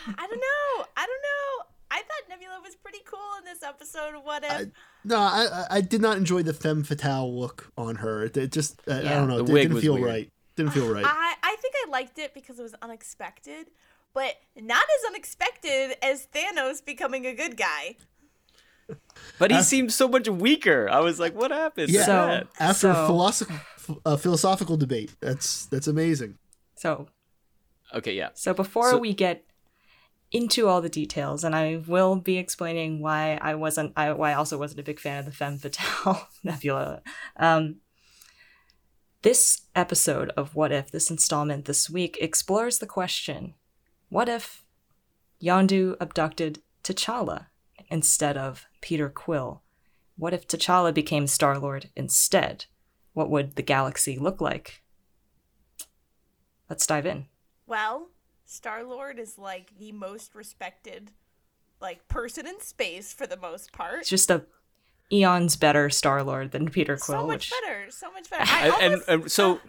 I don't know. I don't know. I thought Nebula was pretty cool in this episode of What If. I, no, I I- I did not enjoy the femme fatale look on her. It, it just I, I don't know. The It wig didn't was feel weird. right. Didn't feel right. I, I think I liked it because it was unexpected, but not as unexpected as Thanos becoming a good guy. but he seemed so much weaker. I was like, what happened? Yeah. So- that? After a philosoph- a philosophical debate, that's that's amazing. So Okay, yeah. So before So- we get into all the details, and I will be explaining why I wasn't, I, why I also wasn't a big fan of the femme fatale nebula. Um, this episode of What If, this installment this week, explores the question: What if Yondu abducted T'Challa instead of Peter Quill? What if T'Challa became Star Lord instead? What would the galaxy look like? let's dive in. Well, Star Lord is like the most respected like person in space for the most part. It's just a eons better Star Lord than Peter Quill. so much which better, so much better. I And, almost, and, and so,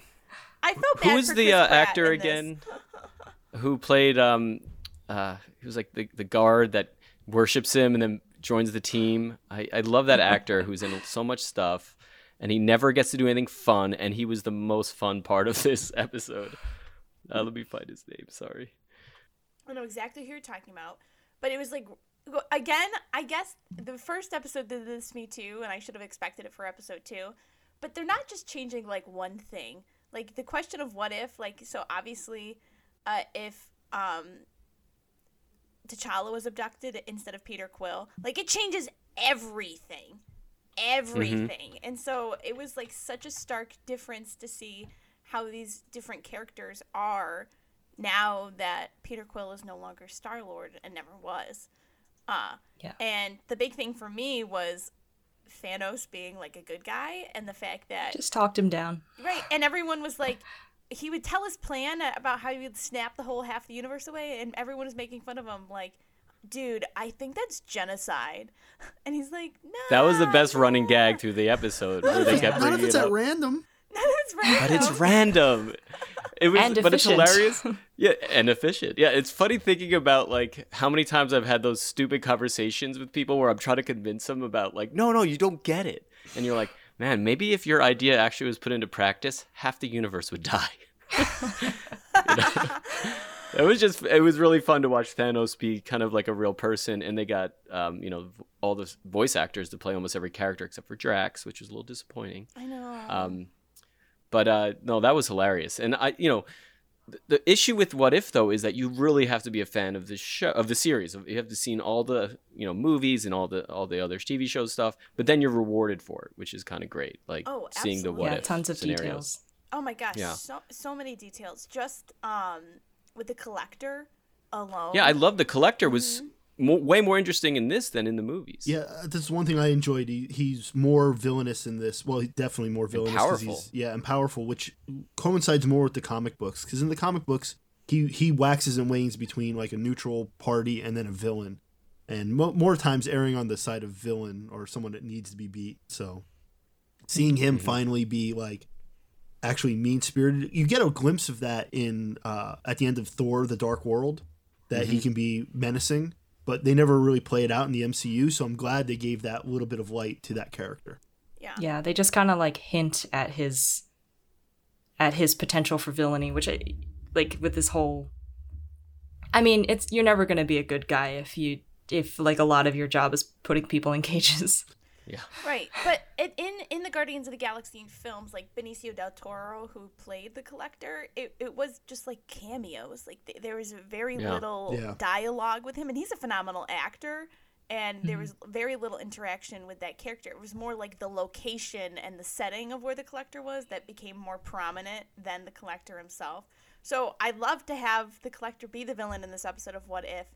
I felt bad who is for the Chris uh, actor again who played? Um, uh, he was like the the guard that worships him and then joins the team. I I love that actor who's in so much stuff, and he never gets to do anything fun. And he was the most fun part of this episode. Uh, let me find his name. Sorry. I know exactly who you're talking about, but it was like again. I guess the first episode did this to me too, and I should have expected it for episode two. But they're not just changing like one thing. Like the question of what if, like so obviously, uh, if um, T'Challa was abducted instead of Peter Quill, like it changes everything, everything. And so it was like such a stark difference to see how these different characters are now that Peter Quill is no longer Star Lord and never was. Uh, Yeah. And the big thing for me was Thanos being like a good guy and the fact that just talked him down. Right, and everyone was like, he would tell his plan about how he would snap the whole half the universe away, and everyone was making fun of him, like, dude, I think that's genocide. And he's like, no. That was the best running gag through the episode where they kept Not if bringing it's it at up. random. That's right. but it's random. It was, And but it's hilarious. Yeah, and efficient. Yeah, it's funny thinking about like how many times I've had those stupid conversations with people where I'm trying to convince them about like, no, no, you don't get it, and you're like, man, maybe if your idea actually was put into practice, half the universe would die. You know? It was just, it was really fun to watch Thanos be kind of like a real person, and they got, um, you know, all the voice actors to play almost every character except for Drax, which was a little disappointing. I know. Um, but uh, no, that was hilarious. And I, you know, the, the issue with What If though is that you really have to be a fan of the show of the series. You have to seen all the you know movies and all the all the other TV show stuff. But then you're rewarded for it, which is kind of great. Like Oh, seeing the. What yeah, If tons of scenarios. details. oh my gosh, yeah. so so many details. Just um with the collector alone. Yeah, I love the collector was Mm-hmm. Mo- way more interesting in this than in the movies. Yeah, uh, that's one thing I enjoyed. He, he's more villainous in this. Well, he's definitely more villainous. 'cause powerful. He's, yeah, and powerful, which coincides more with the comic books. Because in the comic books, he he waxes and wanes between like a neutral party and then a villain, and mo- more times erring on the side of villain or someone that needs to be beat. So, seeing him Mm-hmm. finally be like actually mean spirited, you get a glimpse of that in uh, at the end of Thor: The Dark World, that Mm-hmm. he can be menacing but they never really play it out in the MCU. So I'm glad they gave that little bit of light to that character. Yeah. Yeah, they just kind of like hint at his at his potential for villainy, which I like with this whole I mean, it's you're never going to be a good guy if you if like a lot of your job is putting people in cages. Yeah. Right, but it, in in the Guardians of the Galaxy films, like Benicio del Toro, who played the Collector, it, it was just like cameos. Like th- there was very Yeah. little Yeah. dialogue with him, and he's a phenomenal actor. And there mm-hmm. was very little interaction with that character. It was more like the location and the setting of where the Collector was that became more prominent than the Collector himself. So I'd love to have the Collector be the villain in this episode of What If,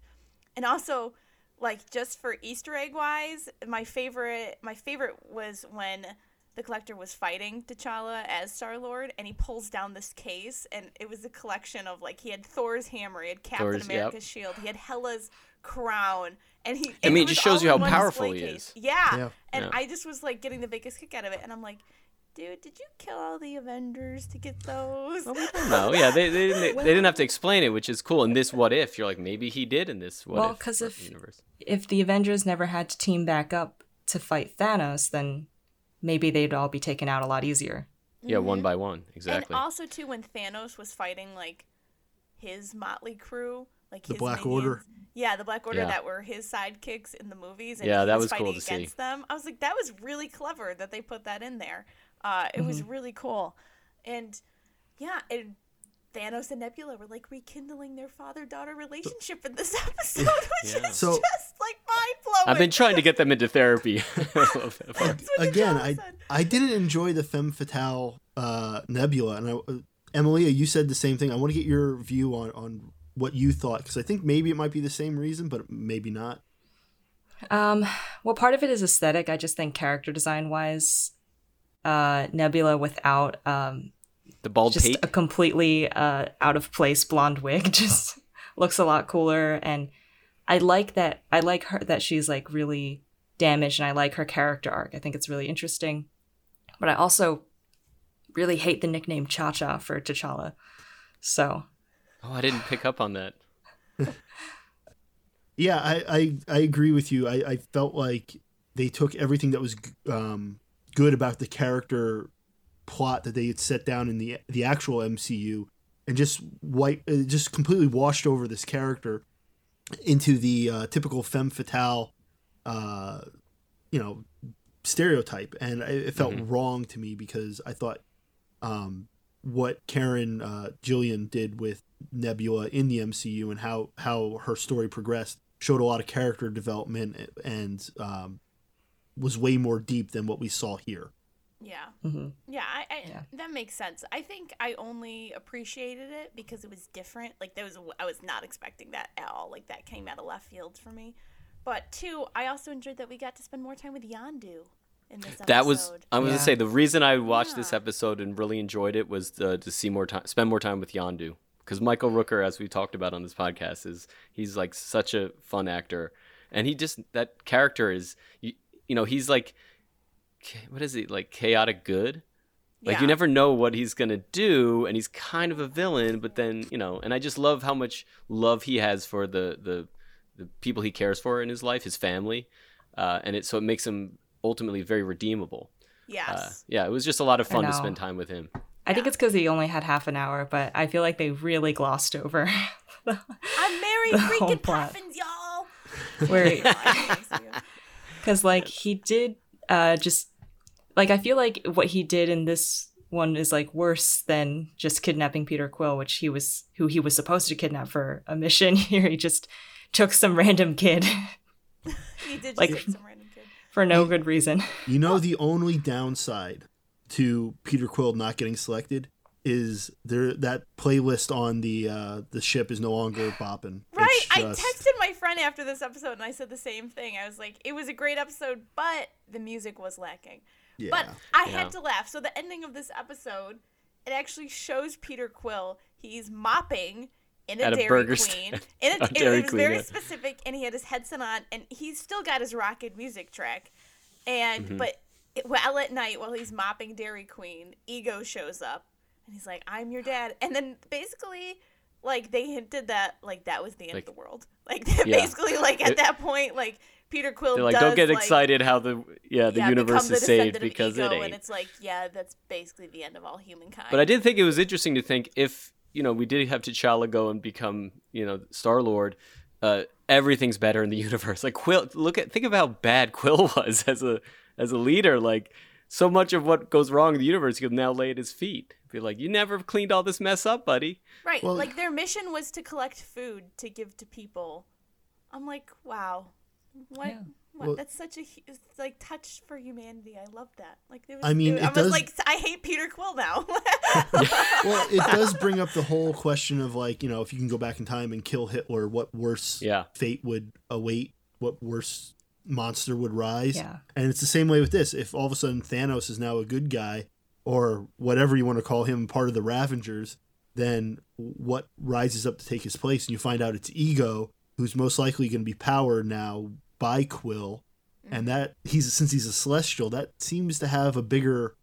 and also like just for Easter egg wise, my favorite my favorite was when the collector was fighting T'Challa as Star Lord, and he pulls down this case, and it was a collection of like he had Thor's hammer, he had Captain Thor's- yep. America's shield, he had Hela's crown, and he. I mean, it it just shows you how powerful display he case. is. Yeah. Yeah. and Yeah. I just was like getting the biggest kick out of it, and I'm like. Dude, did you kill all the Avengers to get those? No, yeah, they, they didn't they didn't have to explain it, which is cool. In this what if, you're like maybe he did in this what Well, if 'cause if- universe. If the Avengers never had to team back up to fight Thanos, then maybe they'd all be taken out a lot easier. Yeah, one mm-hmm. by one, exactly. And also too, when Thanos was fighting like his motley crew, like The his Black minions- Order. Yeah, the Black Order Yeah. that were his sidekicks in the movies. And Yeah, that was was cool fighting to see. against them. I was like, that was really clever that they put that in there. Uh, it was really cool, and yeah, and Thanos and Nebula were like rekindling their father-daughter relationship in this episode, which Yeah. is So- just like mind blowing. I've been trying to get them into therapy. I love that part. what Again, I. I didn't enjoy the femme fatale uh, Nebula, and I, uh, Emilia, you said the same thing. I want to get your view on on what you thought because I think maybe it might be the same reason, but maybe not. Um, well, part of it is aesthetic. I just think character design wise, uh, Nebula without um, The bald just pate. a completely uh, out of place blonde wig just looks a lot cooler and i like that i like her that she's like really damaged and i like her character arc i think it's really interesting but i also really hate the nickname cha-cha for t'challa so Oh, I didn't pick up on that. Yeah, I, I, I agree with you. I, I felt like they took everything that was um, good about the character plot that they had set down in the the actual MCU and just white, uh, just completely washed over this character into the uh, typical femme fatale, uh, you know, stereotype, and I, it felt wrong to me because I thought um, what Karen uh, Gillan did with Nebula in the MCU and how how her story progressed showed a lot of character development and um, was way more deep than what we saw here. Yeah. mhm. Yeah, I, I Yeah. that makes sense. I think I only appreciated it because it was different. Like there was, I was not expecting that at all. Like that came out of left field for me. But two, I also enjoyed that we got to spend more time with Yondu in this episode. That was I was Yeah. gonna say the reason I watched this episode and really enjoyed it was to, to see more time, spend more time with Yondu. Because Michael Rooker, as we talked about on this podcast, is he's like such a fun actor, and he just that character is you, you know he's like what is he like chaotic good. Like you never know what he's gonna do, and he's kind of a villain. But then you know, and I just love how much love he has for the the, the people he cares for in his life, his family, uh, and it so it makes him ultimately very redeemable. yes. Uh, yeah, it was just a lot of fun to spend time with him. i think it's because he only had half an hour but i feel like they really glossed over I'm Mary the whole freaking plot. Poppins, y'all. where because like he did uh just like i feel like what he did in this one is like worse than just kidnapping peter quill which he was who he was supposed to kidnap for a mission here he just took some random kid he did just Like- like, some random kid. for no good reason You know, the only downside to Peter Quill not getting selected is there that playlist on the uh, the ship is no longer bopping. Right. It's I texted my friend after this episode and I said the same thing. I was like, it was a great episode, but the music was lacking. Yeah. But I Yeah. had to laugh. So the ending of this episode, it actually shows Peter Quill. He's mopping in a At a Dairy burger Queen. stand. In a, A it, Dairy it was Queen, very yeah. specific, and he had his headset on, and he's still got his rocket music track. And Mm-hmm. but it, well at night while he's mopping Dairy Queen, Ego shows up, and he's like, "I'm your dad," and then basically. Like they hinted that like that was the end Like- of the world. Like Yeah. basically like at It- that point like Peter Quill They're like, does, don't get like, excited how the yeah the yeah, universe the is saved because it ain't. And it's like, yeah, that's basically the end of all humankind. But I did think it was interesting to think if you know we did have T'Challa go and become you know Star Lord, uh, everything's better in the universe. Like Quill, look at think of how bad Quill was as a as a leader. Like so much of what goes wrong in the universe he could now lay at his feet. Be like, you never cleaned all this mess up, buddy. right, Well- like their mission was to collect food to give to people. I'm like, wow, what? Yeah. What? Well- that's such a it's like touch for humanity. I love that. Like, it was, I mean, it, it I was does- like, I hate Peter Quill now. well, it does bring up the whole question of like, you know, if you can go back in time and kill Hitler, what worse Yeah. fate would await? What worse monster would rise? Yeah. And it's the same way with this. If all of a sudden Thanos is now a good guy, or whatever you want to call him, part of the Ravengers, then what rises up to take his place? And you find out it's Ego, who's most likely going to be powered now by Quill, and that he's since he's a Celestial, that seems to have a bigger.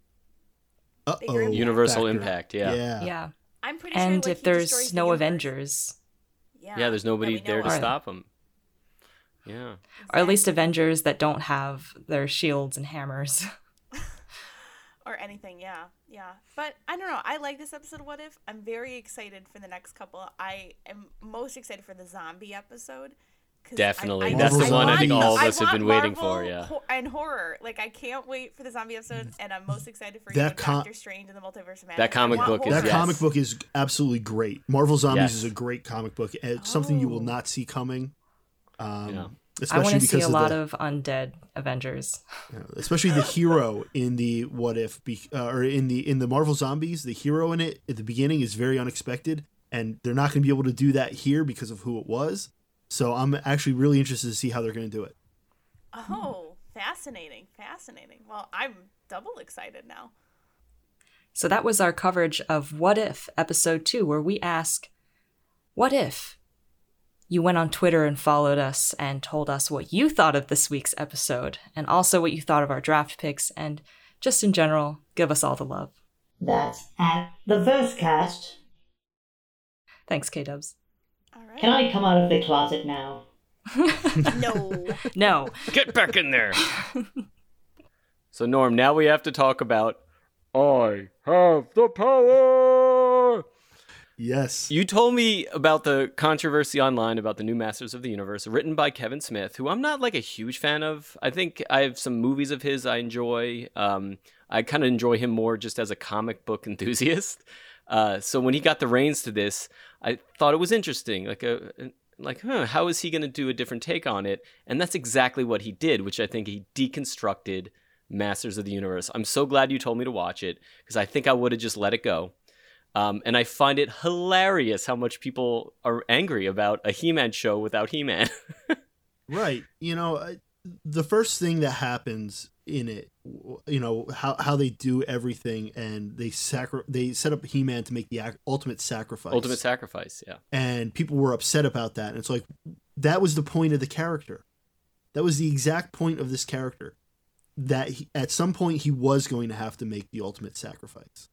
Uh Bigger impact. Universal factor. impact. Yeah. Yeah. yeah I'm pretty sure. and like, if there's no universe. avengers yeah, Yeah, there's nobody there to of. stop him. Yeah. or at least avengers that don't have their shields and hammers or anything yeah yeah but i don't know i like this episode of what if i'm very excited for the next couple i am most excited for the zombie episode. Definitely. That's the I one I think all of I us have want been waiting for, Marvel yeah. ho- and horror like i can't wait for the zombie episode and i'm most excited for That com- doctor strange and the multiverse of madness That comic I want book is- That yes. comic book is absolutely great. Marvel Zombies Yes. is a great comic book. It's something you will Oh. not see coming. Um, Yeah. i want to see because a lot the, of undead avengers you know, especially the hero in the what if be, uh, or in the in the Marvel Zombies, the hero in it at the beginning is very unexpected, and they're not going to be able to do that here because of who it was. So I'm actually really interested to see how they're going to do it. oh fascinating fascinating well i'm double excited now So that was our coverage of What If, episode two, where we ask, What if you went on Twitter and followed us and told us what you thought of this week's episode, and also what you thought of our draft picks, and just in general, give us all the love. That's at the Versecast. Thanks, K Dubs. All right. Can I come out of the closet now? No. No. Get back in there. so Norm, now we have to talk about I have the power. Yes. You told me about the controversy online about the new Masters of the Universe, written by Kevin Smith, who I'm not like a huge fan of. I think I have some movies of his I enjoy. Um, I kind of enjoy him more just as a comic book enthusiast. Uh, so when he got the reins to this, I thought it was interesting. Like a like, huh, how is he going to do a different take on it? And that's exactly what he did, which I think he deconstructed Masters of the Universe. I'm so glad you told me to watch it because I think I would have just let it go. Um, and I find it hilarious how much people are angry about a He-Man show without He-Man. Right. You know, I- the first thing that happens in it, you know, how, how they do everything and they sacri- they set up He-Man to make the ac- ultimate sacrifice. Ultimate Sacrifice, yeah. and people were upset about that. And it's like that was the point of the character. That was the exact point of this character. That he, at some point he was going to have to make the ultimate sacrifice.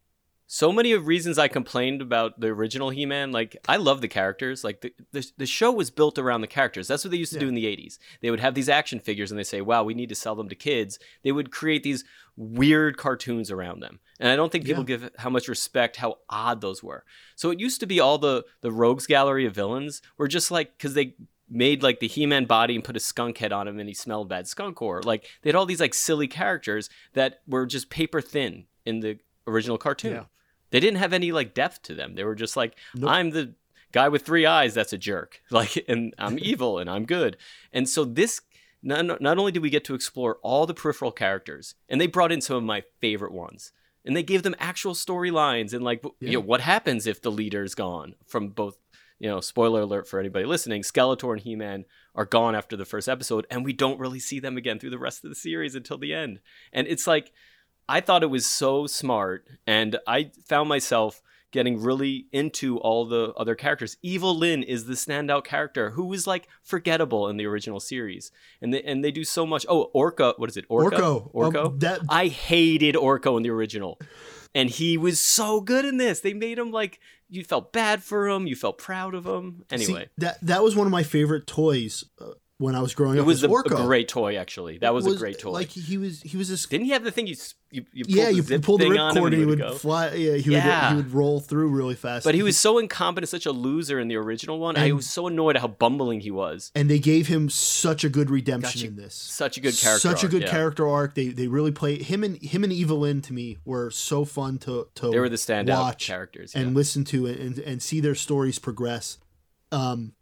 So many of reasons I complained about the original He-Man. Like I love the characters. Like the, the the show was built around the characters. That's what they used to do in the '80s. They would have these action figures, and they say, "Wow, we need to sell them to kids." They would create these weird cartoons around them, and I don't think people Yeah. give how much respect how odd those were. So it used to be all the the rogues gallery of villains were just like because they made like the He-Man body and put a skunk head on him and he smelled bad skunk or like they had all these like silly characters that were just paper thin in the original cartoon. Yeah. They didn't have any like depth to them. They were just like Nope. I'm the guy with three eyes that's a jerk. Like and I'm evil and I'm good. And so this not, not only did we get to explore all the peripheral characters and they brought in some of my favorite ones and they gave them actual storylines and like you know what happens if the leader's gone from both you know spoiler alert for anybody listening skeletor and he-man are gone after the first episode and we don't really see them again through the rest of the series until the end and it's like i thought it was so smart and i found myself getting really into all the other characters Evil-Lyn is the standout character who was like forgettable in the original series and they, and they do so much oh orca what is it orca Orko. orco Um, that I hated Orko in the original. And he was so good in this. They made him like you felt bad for him, you felt proud of him. see, Anyway, that that was one of my favorite toys uh, when I was growing it up. It was a, a great toy actually. That was, a great toy. Like he was he was this Didn't he have the thing you you, you pulled yeah, the you pulled the ripcord and he would fly. Yeah, he Yeah. would he would roll through really fast. But he was so incompetent, such a loser in the original one. I was so annoyed at how bumbling he was. and they gave him such a good redemption in this. Such a good character. Such a arc, good yeah. character arc. They they really play him and him and Evil-Lyn to me were so fun to to They were the standout watch characters. and listen to and, and and see their stories progress. Um,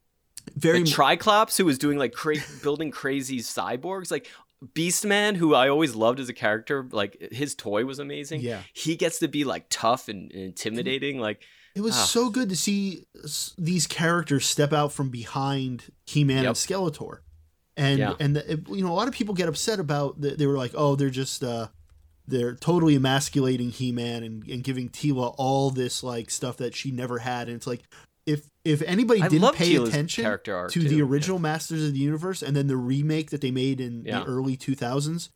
very like Triclops, who was doing like cra- building crazy cyborgs, like Beastman, who I always loved as a character. Like his toy was amazing. Yeah. he gets to be like tough and, and intimidating. Like It was Ah. so good to see these characters step out from behind He-Man Yep. and Skeletor, and Yeah. and the, it- you know a lot of people get upset about that. They were like, oh, they're just uh, they're totally emasculating He-Man and, and giving Teela all this like stuff that she never had, and it's like if anybody I didn't pay attention to too. the Yeah. original Masters of the Universe and then the remake that they made in Yeah. the early 2000s,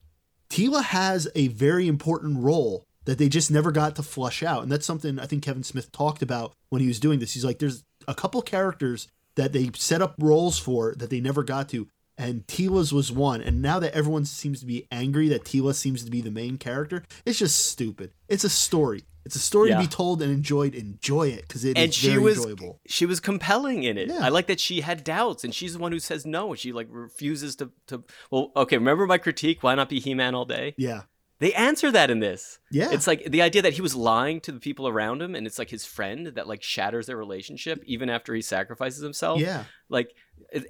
Teela has a very important role that they just never got to flush out. And that's something I think Kevin Smith talked about when he was doing this. He's like, there's a couple characters that they set up roles for that they never got to. And Teela's was one. And now that everyone seems to be angry that Teela seems to be the main character, it's just stupid. It's a story. It's a story Yeah. to be told and enjoyed. Enjoy it because it is and she very was enjoyable. she was compelling in it. Yeah. I like that she had doubts, and she's the one who says no. She like refuses to to. Well, okay. Remember my critique? Why not be He Man all day? Yeah. They answer that in this. Yeah. It's like the idea that he was lying to the people around him, and it's like his friend that like shatters their relationship even after he sacrifices himself. Yeah. Like,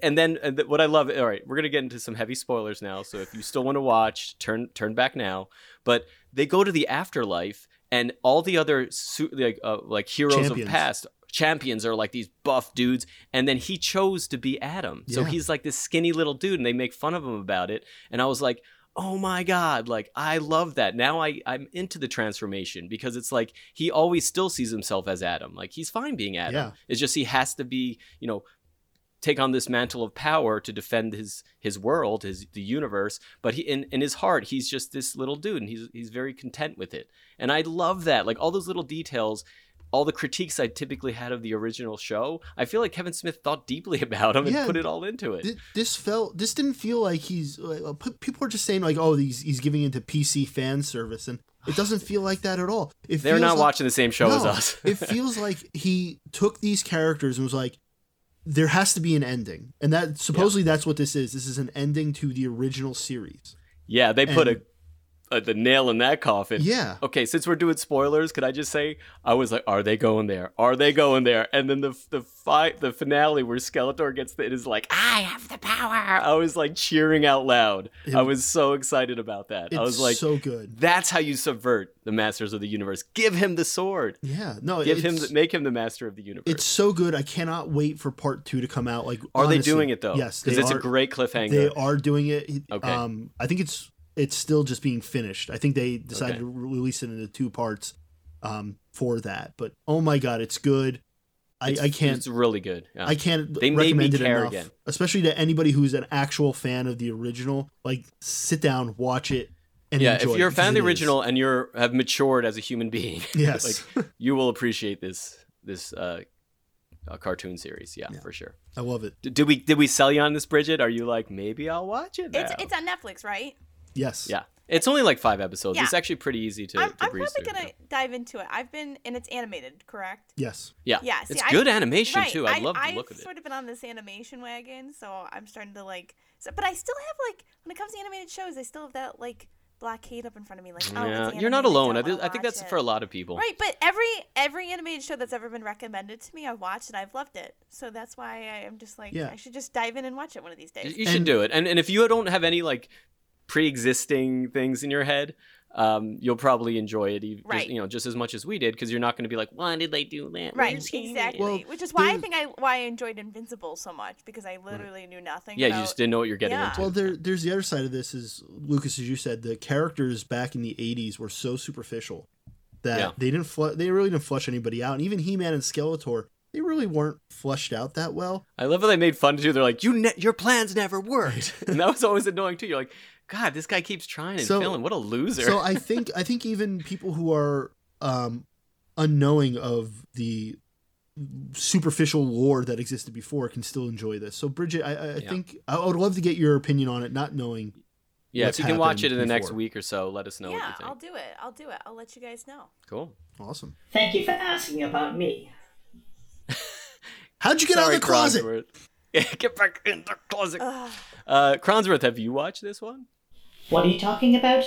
and then and what I love. All right, we're gonna get into some heavy spoilers now. So if you still want to watch, turn turn back now. But they go to the afterlife, and all the other like uh, like heroes Champions. of past champions are like these buff dudes, and then he chose to be Adam. So he's like this skinny little dude, and they make fun of him about it. And I was like. oh my god like i love that now i i'm into the transformation because it's like he always still sees himself as adam like he's fine being adam Yeah. it's just he has to be you know take on this mantle of power to defend his his world his the universe but he in, in his heart he's just this little dude and he's he's very content with it and i love that like all those little details all the critiques i typically had of the original show i feel like kevin smith thought deeply about them and Yeah. put it all into it Thi- This felt. This didn't feel like he's. Like, uh, people are just saying like, oh, he's he's giving into PC fan service, and it doesn't feel like that at all. It they're not like- watching the same show as us it feels like he took these characters and was like, there has to be an ending, and that supposedly that's what this is. This is an ending to the original series. Yeah, they put And- a the nail in that coffin. Yeah. Okay, since we're doing spoilers, could I just say I was like, are they going there? Are they going there? And then the the fight, the finale where Skeletor gets the, it is like, I have the power. I was like cheering out loud. It- I was so excited about that. It's I was like, so good. that's how you subvert the masters of the universe. Give him the sword. Yeah, no, Give him, the, make him the master of the universe. It's so good. I cannot wait for part two to come out. Like, are they doing it though? Yes, because it's are- a great cliffhanger. They are doing it. Okay. Um, I think it's it's still just being finished. I think they decided Okay. to release it into two parts, um, for that. But oh my god, it's good. I, It's- I can't. It's really good. Yeah. I can't They made me recommend it care enough, again. especially to anybody who's an actual fan of the original. Like, sit down, watch it, and yeah, enjoy if you're a fan of the it is. original and you're have matured as a human being, Yes. like you will appreciate this this uh, uh, cartoon series. Yeah, Yeah. for sure. I love it. D- did we did we sell you on this, Bridget? Are you like maybe I'll watch it? Now? It's it's on Netflix, right? Yes. yeah, it's only like five episodes. Yeah. It's actually pretty easy to, I'm, to I'm probably through. gonna dive into it. I've been and it's animated, correct? Yes. Yeah, Yeah, see, it's I- good animation right. too. I, love the I've look of it. I've sort of been on this animation wagon, so I'm starting to like. So, but I still have like when it comes to animated shows, I still have that like blockade up in front of me. Like, oh, yeah, it's you're not alone. I, don't thi- wanna I think that's it. for a lot of people. Right, but every every animated show that's ever been recommended to me, I've watched and I've loved it. So that's why I am just like, Yeah. I should just dive in and watch it one of these days. You should And- do it. And and if you don't have any like pre-existing things in your head, um, you'll probably enjoy it. e- Just, Right. you know, just as much as we did, because you're not going to be like, why did they do that? Right, exactly. Well, Which is why I think I why I enjoyed Invincible so much because I literally knew nothing. Yeah, you just didn't know what you're getting Yeah. into. Well, there, there's the other side of this is Lucas, as you said, the characters back in the '80s were so superficial that Yeah. they didn't fl- they really didn't flush anybody out, and even He-Man and Skeletor, they really weren't flushed out that well. I love how they made fun too. They're like, "You, ne- your plans never worked," and that was always annoying too. You're like, "God, this guy keeps trying and So- failing. What a loser!" So I think I think even people who are um, unknowing of the superficial lore that existed before can still enjoy this. So Bridget, I, I I Yeah. think I would love to get your opinion on it, not knowing. yeah, what's if you can watch it in happened the next week or so, let us know what yeah, you think. I'll do it. I'll do it. I'll let you guys know. Cool. Awesome. Thank you for asking about me. How'd you get Sorry, out of the closet? Kronsworth. Get back in the closet. Ugh. Uh, Kronsworth, have you watched this one? What are you talking about?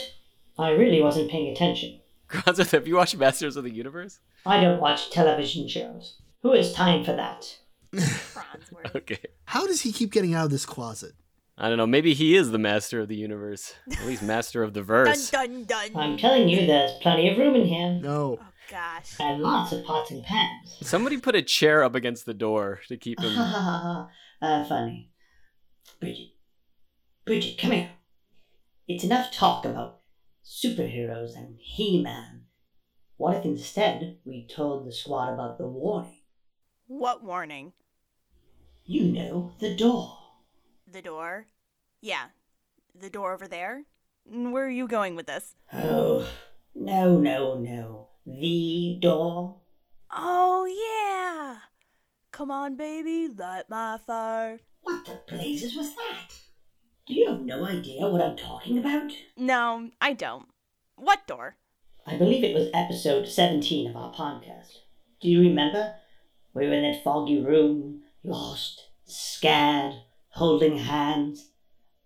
I really wasn't paying attention. Kronsworth, have you watched Masters of the Universe? I don't watch television shows. Who has time for that? Fronsworth. Okay. How does he keep getting out of this closet? I don't know. Maybe he is the master of the universe. At least master of the dun verse. dun dun. I'm telling you, there's plenty of room in here. No. oh gosh. And lots of pots and pans. Somebody put a chair up against the door to keep him. uh, funny. Bridget. Bridget, come here. It's enough talk about superheroes and He-Man. What if instead we told the squad about the warning? What warning? You know, the door. The door? Yeah. The door over there? Where are you going with this? Oh, no, no, no. The door. Oh yeah. Come on, baby, light my fire. What the blazes was that? Do you have no idea what I'm talking about? No, I don't. What door? I believe it was episode 17 of our podcast. Do you remember? We were in that foggy room, lost, scared, holding hands.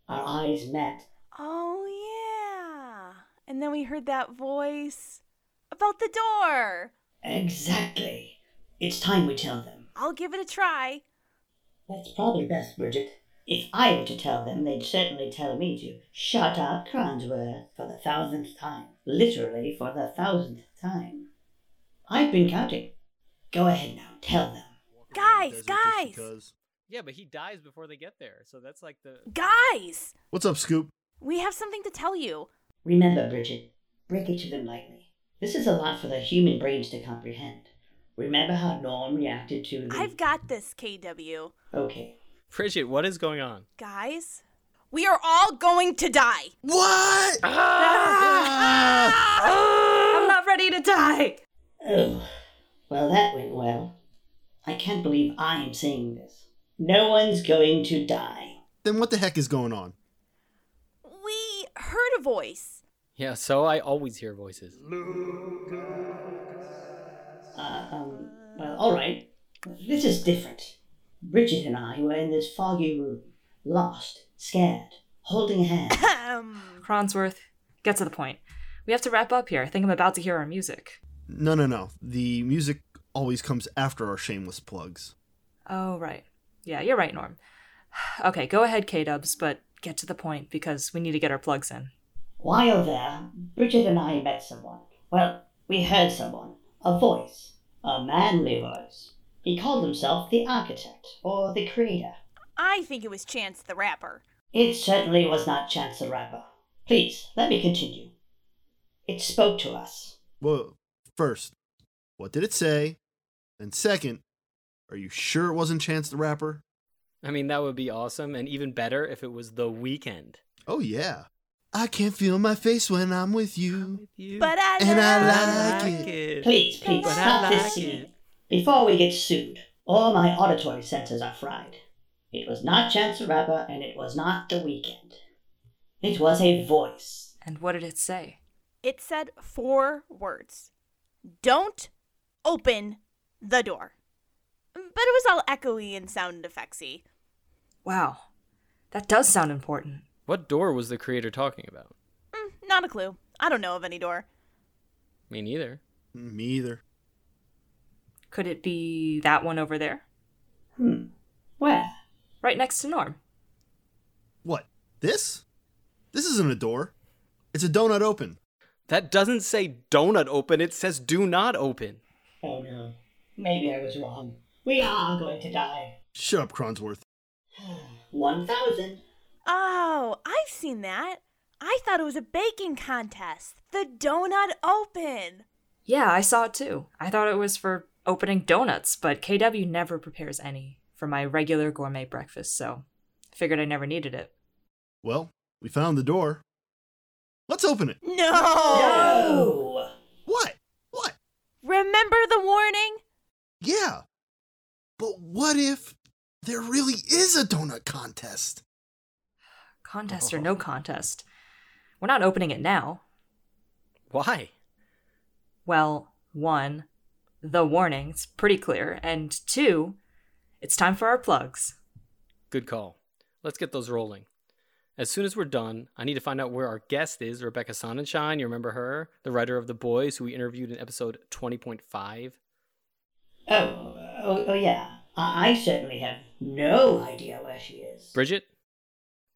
Our eyes met. Oh yeah. And then we heard that voice about the door. Exactly. It's time we tell them. I'll give it a try. That's probably best, Bridget. If I were to tell them, they'd certainly tell me to shut up Kronsworth for the thousandth time. Literally for the thousandth time. I've been counting. Go ahead now, tell them. Guys, Desert guys. because. Yeah, but he dies before they get there, so that's like the. Guys! What's up, Scoop? We have something to tell you. Remember, Bridget, break it to them lightly. This is a lot for the human brains to comprehend. Remember how Norm reacted to the. I've got this, KW. Okay. Bridget, what is going on? Guys, we are all going to die. What? I'm not ready to die. Oh, well, that went well. I can't believe I am saying this. No one's going to die. Then what the heck is going on? We heard a voice. Yeah, so I always hear voices. Uh, um, well, alright. This is different. Bridget and I were in this foggy room, lost, scared, holding hands. Kronsworth, get to the point. We have to wrap up here. I think I'm about to hear our music. No, no, no. The music always comes after our shameless plugs. Oh, right. Yeah, you're right, Norm. Okay, go ahead, K Dubs, but get to the point because we need to get our plugs in. While there, Bridget and I met someone. Well, we heard someone. A voice. A manly voice. He called himself the architect, or the creator. I think it was Chance the Rapper. It certainly was not Chance the Rapper. Please, let me continue. It spoke to us. Well, first, what did it say? And second, are you sure it wasn't Chance the Rapper? I mean, that would be awesome, and even better if it was the Weeknd. Oh, yeah. I can't feel my face when I'm with you. But I And I love- like it. Please, please, But I stop like this scene. it. Before we get sued, all my auditory senses are fried. It was not Chance the Rapper, and it was not the Weeknd. It was a voice. And what did it say? It said four words Don't open the door. But it was all echoey and sound effectsy. Wow, that does sound important. What door was the creator talking about? Mm, not a clue. I don't know of any door. Me neither. Me either. Could it be that one over there? Hmm. Where? Right next to Norm. What? This? This isn't a door. It's a donut open. That doesn't say donut open, it says do not open. Oh no. Maybe I was wrong. We are going to die. Shut up, Kronsworth. 1,000. Oh, I've seen that. I thought it was a baking contest. The Donut Open. Yeah, I saw it too. I thought it was for opening donuts, but KW never prepares any for my regular gourmet breakfast, so figured I never needed it. Well, we found the door. Let's open it. No. No! What? What? Remember the warning? Yeah. But what if there really is a donut contest? Contest or no contest. We're not opening it now. Why? Well, one, the warning. It's pretty clear, and two, it's time for our plugs. Good call. Let's get those rolling. As soon as we're done, I need to find out where our guest is, Rebecca Sonnenshine. You remember her? The writer of The Boys, who we interviewed in episode 20.5. Oh, oh, oh yeah. I, I certainly have no idea where she is. Bridget,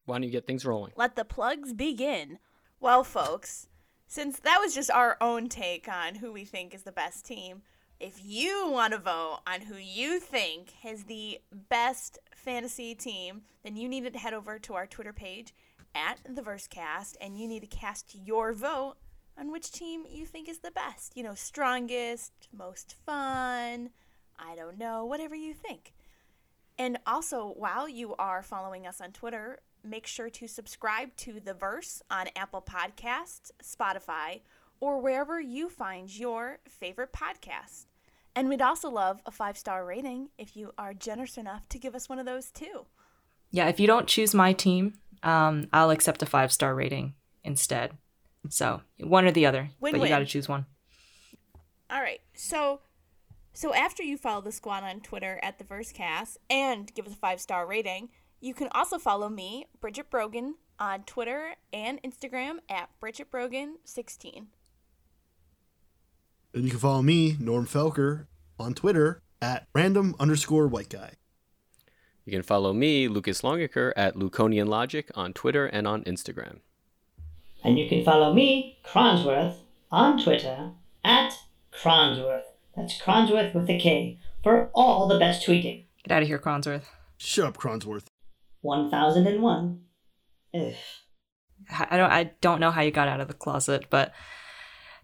why don't you get things rolling? Let the plugs begin. Well, folks, since that was just our own take on who we think is the best team, if you want to vote on who you think is the best fantasy team, then you need to head over to our Twitter page at the Versecast and you need to cast your vote on which team you think is the best. You know, strongest, most fun, I don't know, whatever you think. And also, while you are following us on Twitter, make sure to subscribe to The Verse on Apple Podcasts, Spotify, or wherever you find your favorite podcast. And we'd also love a five star rating if you are generous enough to give us one of those too. Yeah, if you don't choose my team, um, I'll accept a five star rating instead. So one or the other, but Win-win. you got to choose one. All right, so so after you follow the squad on Twitter at the Versecast and give us a five star rating, you can also follow me, Bridget Brogan, on Twitter and Instagram at Bridget Brogan 16. And you can follow me, Norm Felker, on Twitter at random underscore white guy. You can follow me, Lucas Longiker, at Luconian Logic on Twitter and on Instagram. And you can follow me, Kronsworth, on Twitter at Kronsworth. That's Kronsworth with a K for all the best tweeting. Get out of here, Kronsworth. Shut up, Kronsworth. 1001. Ugh. I don't I don't know how you got out of the closet, but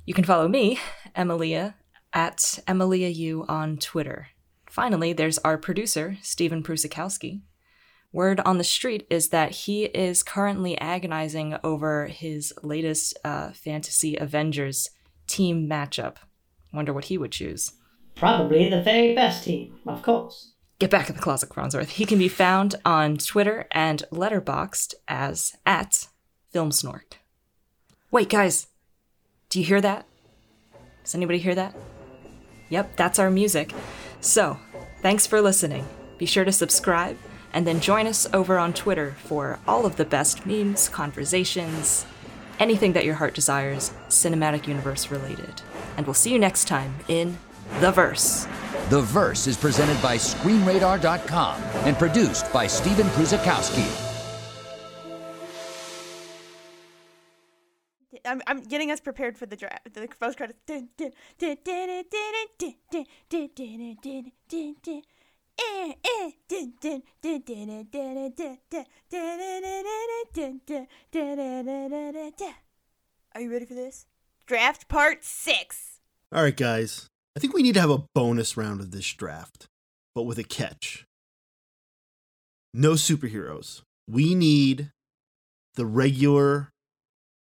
you can follow me, Emilia, at Emilia U on Twitter. Finally, there's our producer, Stephen Prusakowski. Word on the street is that he is currently agonizing over his latest uh, Fantasy Avengers team matchup. Wonder what he would choose. Probably the very best team, of course. Get back in the closet, Kronsworth. He can be found on Twitter and Letterboxd as at FilmSnork. Wait, guys, do you hear that? Does anybody hear that? Yep, that's our music. So, thanks for listening. Be sure to subscribe and then join us over on Twitter for all of the best memes, conversations, anything that your heart desires, cinematic universe related. And we'll see you next time in The Verse. The Verse is presented by ScreenRadar.com and produced by Stephen Prusakowski. I'm, I'm getting us prepared for the draft. The post credits. Are you ready for this? Draft part six. All right, guys. I think we need to have a bonus round of this draft, but with a catch. No superheroes. We need the regular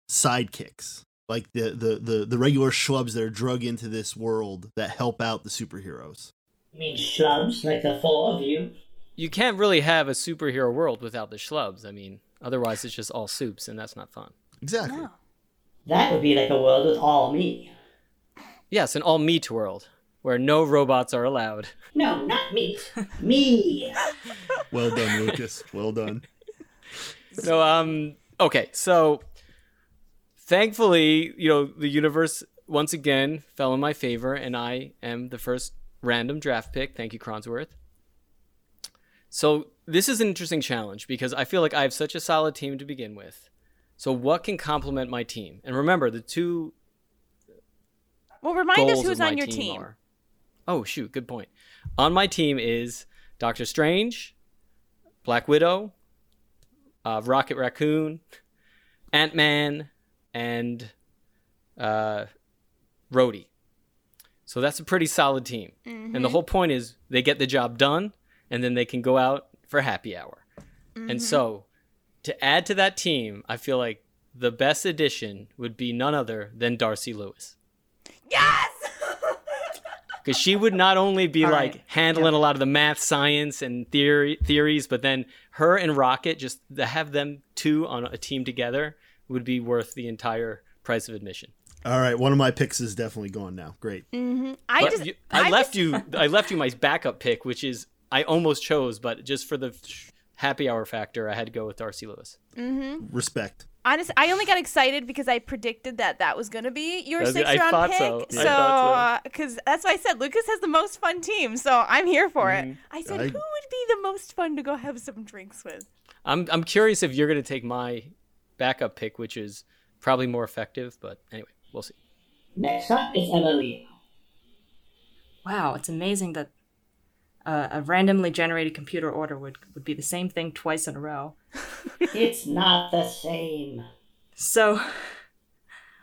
sidekicks, like the the the, the regular schlubs that are drug into this world that help out the superheroes. You mean schlubs, like the four of you? You can't really have a superhero world without the schlubs. I mean, otherwise it's just all soups, and that's not fun. Exactly. No. That would be like a world with all me. Yes, an all meat world where no robots are allowed. No, not meat. me. Well done, Lucas. Well done. So, um, okay, so thankfully, you know, the universe once again fell in my favor, and I am the first random draft pick. Thank you, Kronsworth. So this is an interesting challenge because I feel like I have such a solid team to begin with. So what can complement my team? And remember, the two Well, remind us who's on your team. are- Oh shoot, good point. On my team is Doctor Strange, Black Widow, uh, Rocket Raccoon, Ant Man, and uh, Rhodey. So that's a pretty solid team. And the whole point is they get the job done, and then they can go out for happy hour. And so, to add to that team, I feel like the best addition would be none other than Darcy Lewis Yes! because she would not only be All like right. handling a lot of the math, science, and theory theories, but then her and Rocket just to have them two on a team together would be worth the entire price of admission. All right, one of my picks is definitely gone now. Great. Mm-hmm. I But just you- I, I left just- you. I left you my backup pick, which is I almost chose, but just for the happy hour factor, I had to go with Darcy Lewis. Mm-hmm. Respect. Honestly, I only got excited because I predicted that that was going to be your That's- sixth I round pick. so. I So, uh, thought because that's why I said Lucas has the most fun team. So I'm here for Mm-hmm. it. I said, I- who would be the most fun to go have some drinks with? I'm I'm curious if you're going to take my backup pick, which is probably more effective, but anyway, we'll see. Next up is Emily. Wow, it's amazing that uh, a randomly generated computer order would, would be the same thing twice in a row. It's not the same. So,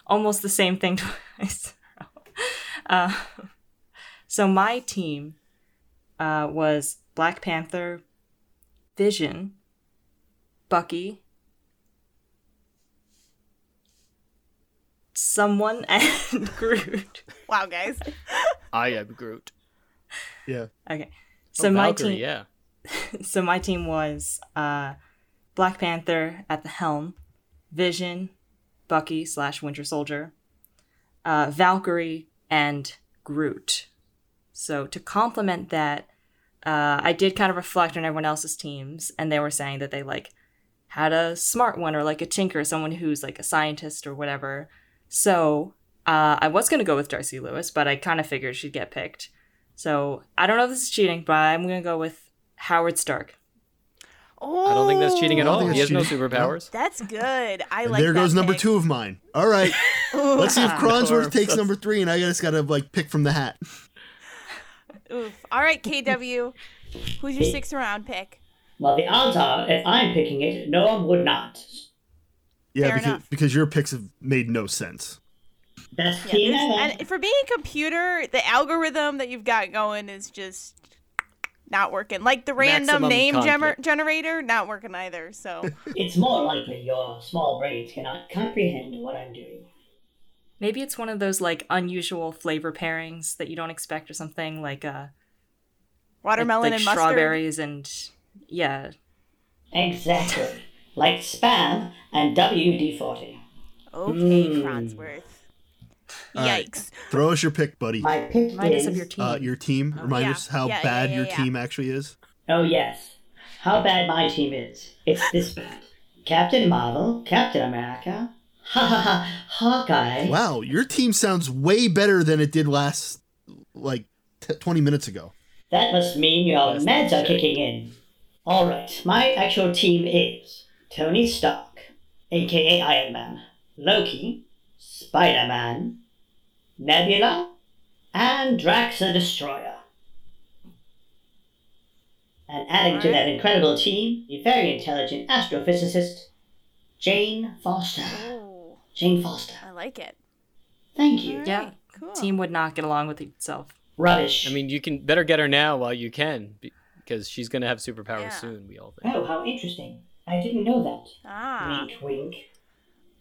almost the same thing twice. in a row. Uh, so my team uh, was Black Panther, Vision, Bucky, someone, and Groot. Wow, guys. I am Groot. Yeah. Okay, so oh, my Valkyrie, team. yeah. so my team was uh, Black Panther at the helm, Vision, Bucky slash Winter Soldier, uh, Valkyrie, and Groot. So to complement that, uh, I did kind of reflect on everyone else's teams, and they were saying that they like had a smart one or like a tinker, someone who's like a scientist or whatever. So uh, I was gonna go with Darcy Lewis, but I kind of figured she'd get picked. So I don't know if this is cheating, but I'm gonna go with Howard Stark. Oh, I don't think that's cheating at all. He has that's no superpowers. That's good. I And like there that goes number two of mine. All right. Let's see if Kronsworth takes That's- number three, and I just gotta like pick from the hat. Oof. All right, KW. Who's your sixth round pick? Well, the odds are, if I'm picking it, no one would not. Yeah, Fair because, enough. because your picks have made no sense. Best Yeah, team there's- ever. and for being a computer, the algorithm that you've got going is just not working. Like the random Maximum name gener- generator, not working either. So It's more likely your small brains cannot comprehend what I'm doing. Maybe it's one of those like unusual flavor pairings that you don't expect or something like uh watermelon like and mustard. strawberries and yeah. Exactly. Like spam and WD-40. Okay, Mm. Kronsworth. All right. Yikes. Throw us your pick, buddy. My pick Remind us is... of your team. Uh, your team. Remind yeah. us how Yeah, yeah, bad yeah, your yeah. team actually is. Oh yes. How bad my team is. It's this bad. Captain Marvel, Captain America, ha ha ha, Hawkeye. Wow, your team sounds way better than it did last, like, t- 20 minutes ago. That must mean your meds are kicking in. Alright, my actual team is Tony Stark, aka Iron Man, Loki, Spider Man, Nebula, and Drax the Destroyer. And adding to that incredible team, the very intelligent astrophysicist, Jane Foster. Oh, Jane Foster. I like it. Thank you. Yeah. Cool. Team would not get along with itself. Rubbish. I mean, you can better get her now while you can, because she's gonna have superpowers Yeah. soon. We all think. oh, how interesting. I didn't know that. Ah. Wink, wink.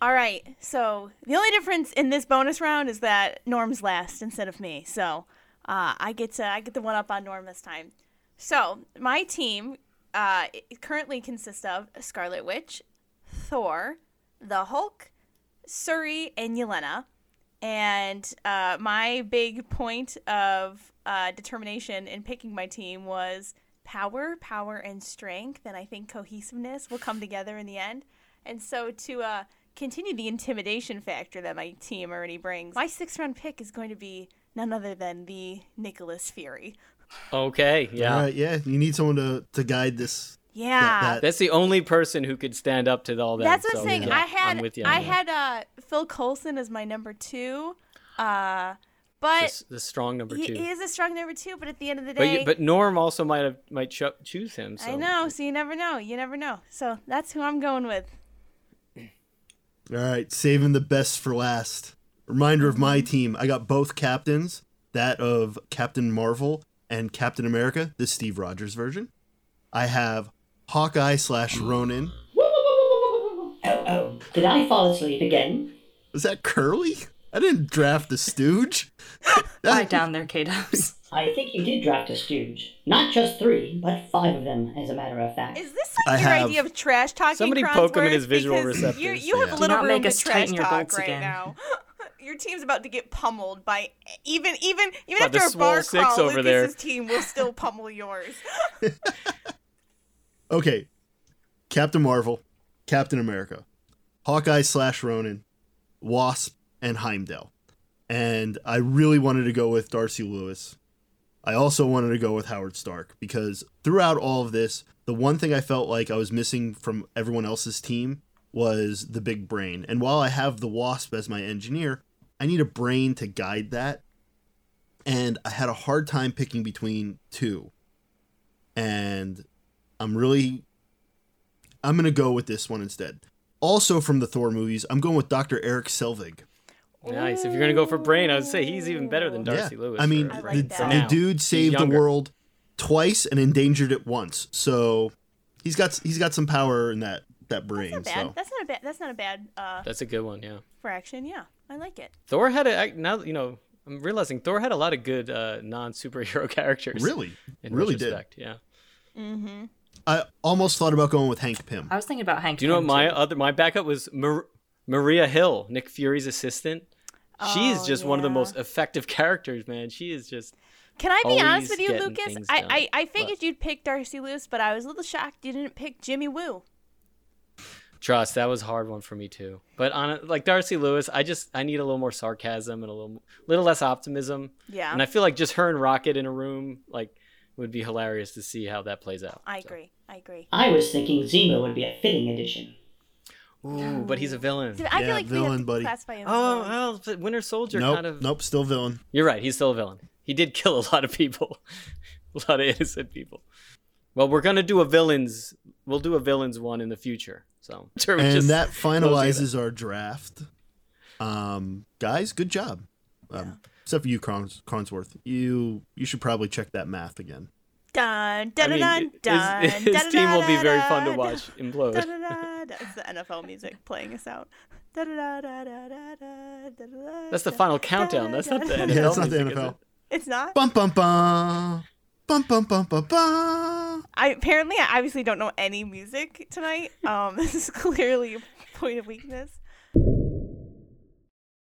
All right. So the only difference in this bonus round is that Norm's last instead of me. So uh, I get to I get the one up on Norm this time. So my team uh, currently consists of Scarlet Witch, Thor, the Hulk, Shuri, and Yelena. And uh, my big point of uh, determination in picking my team was power, power, and strength. And I think cohesiveness will come together in the end. And so to uh, continue the intimidation factor that my team already brings, my sixth round pick is going to be none other than the Nicholas Fury. Okay, yeah. All right, yeah. You need someone to, to guide this. Yeah. that- That's the only person who could stand up to all that. That's what I'm saying. yeah, I had I'm with you I that. had uh, Phil Coulson as my number two, uh, but the, the strong number he, two. he is a strong number two. But at the end of the but day, you, but Norm also might have might cho- choose him. So. I know. So you never know. You never know. So that's who I'm going with. All right, saving the best for last. Reminder of my team. I got both captains, that of Captain Marvel and Captain America, the Steve Rogers version. I have Hawkeye slash Ronin. Oh, oh. Did I fall asleep again? Was that Curly? I didn't draft the stooge. Lie down there, K-Dubs. I think you did draft a stooge. Not just three, but five of them, as a matter of fact. Is this I like your have- idea of trash talking? Somebody poke him in his visual Because receptors. You, you have Yeah. little room make to trash tighten your talk right again. now. Your team's about to get pummeled by even even even By after the a bar six crawl. over Lucas's there. team will still pummel yours. Okay. Captain Marvel, Captain America, Hawkeye slash Ronin, Wasp, and Heimdall. And I really wanted to go with Darcy Lewis. I also wanted to go with Howard Stark because throughout all of this, the one thing I felt like I was missing from everyone else's team was the big brain. And while I have the Wasp as my engineer, I need a brain to guide that. And I had a hard time picking between two. And I'm really I'm gonna go with this one instead. Also from the Thor movies, I'm going with Dr. Eric Selvig. Nice. If you're gonna go for brain, I would say he's even better than Darcy yeah. Lewis. I mean, for- I like the, for the dude saved the world twice and endangered it once. So he's got he's got some power in that that brain. Not bad. So That's not a bad. That's not a bad uh, That's a good one. Yeah. fraction. Yeah, I like it. Thor had a now you know I'm realizing Thor had a lot of good uh, non superhero characters. really, in really did. Yeah. Mm-hmm. I almost thought about going with Hank Pym. I was thinking about Hank. Do you know what my too. other my backup was Mar- Maria Hill, Nick Fury's assistant. She's Oh, just one of the most effective characters, man. She is just Can I be honest with you, Lucas? I. I, I figured What? you'd pick Darcy Lewis, but I was a little shocked you didn't pick Jimmy Woo. trust. That was a hard one for me too. But on a, like Darcy Lewis, I just I need a little more sarcasm and a little little less optimism. Yeah. And I feel like just her and Rocket in a room like would be hilarious to see how that plays out. I So. agree. I agree. I was thinking Zemo would be a fitting addition. Ooh, but he's a villain. I Yeah, feel like we have villain, to buddy. classify him. as Oh, villain. well, but Winter Soldier nope, kind of. nope, still villain. You're right. He's still a villain. He did kill a lot of people, a lot of innocent people. Well, we're gonna do a villains. We'll do a villains one in the future. So and just that closing it. finalizes our draft. Um, guys, good job. Um, Except for you, Crons- Kronsworth. You you should probably check that math again. Dun, I dun, mean, dun, dun, his, his dun, team will be very dun, fun to dun, watch implode. It's the NFL music playing us out. That's the final countdown. That's not the dun, NFL. Yeah, it's not the music, is NFL. it? It's not. Bum bum bum. Bum bum bum bum bum. I apparently I obviously don't know any music tonight. Um, this is clearly a point of weakness.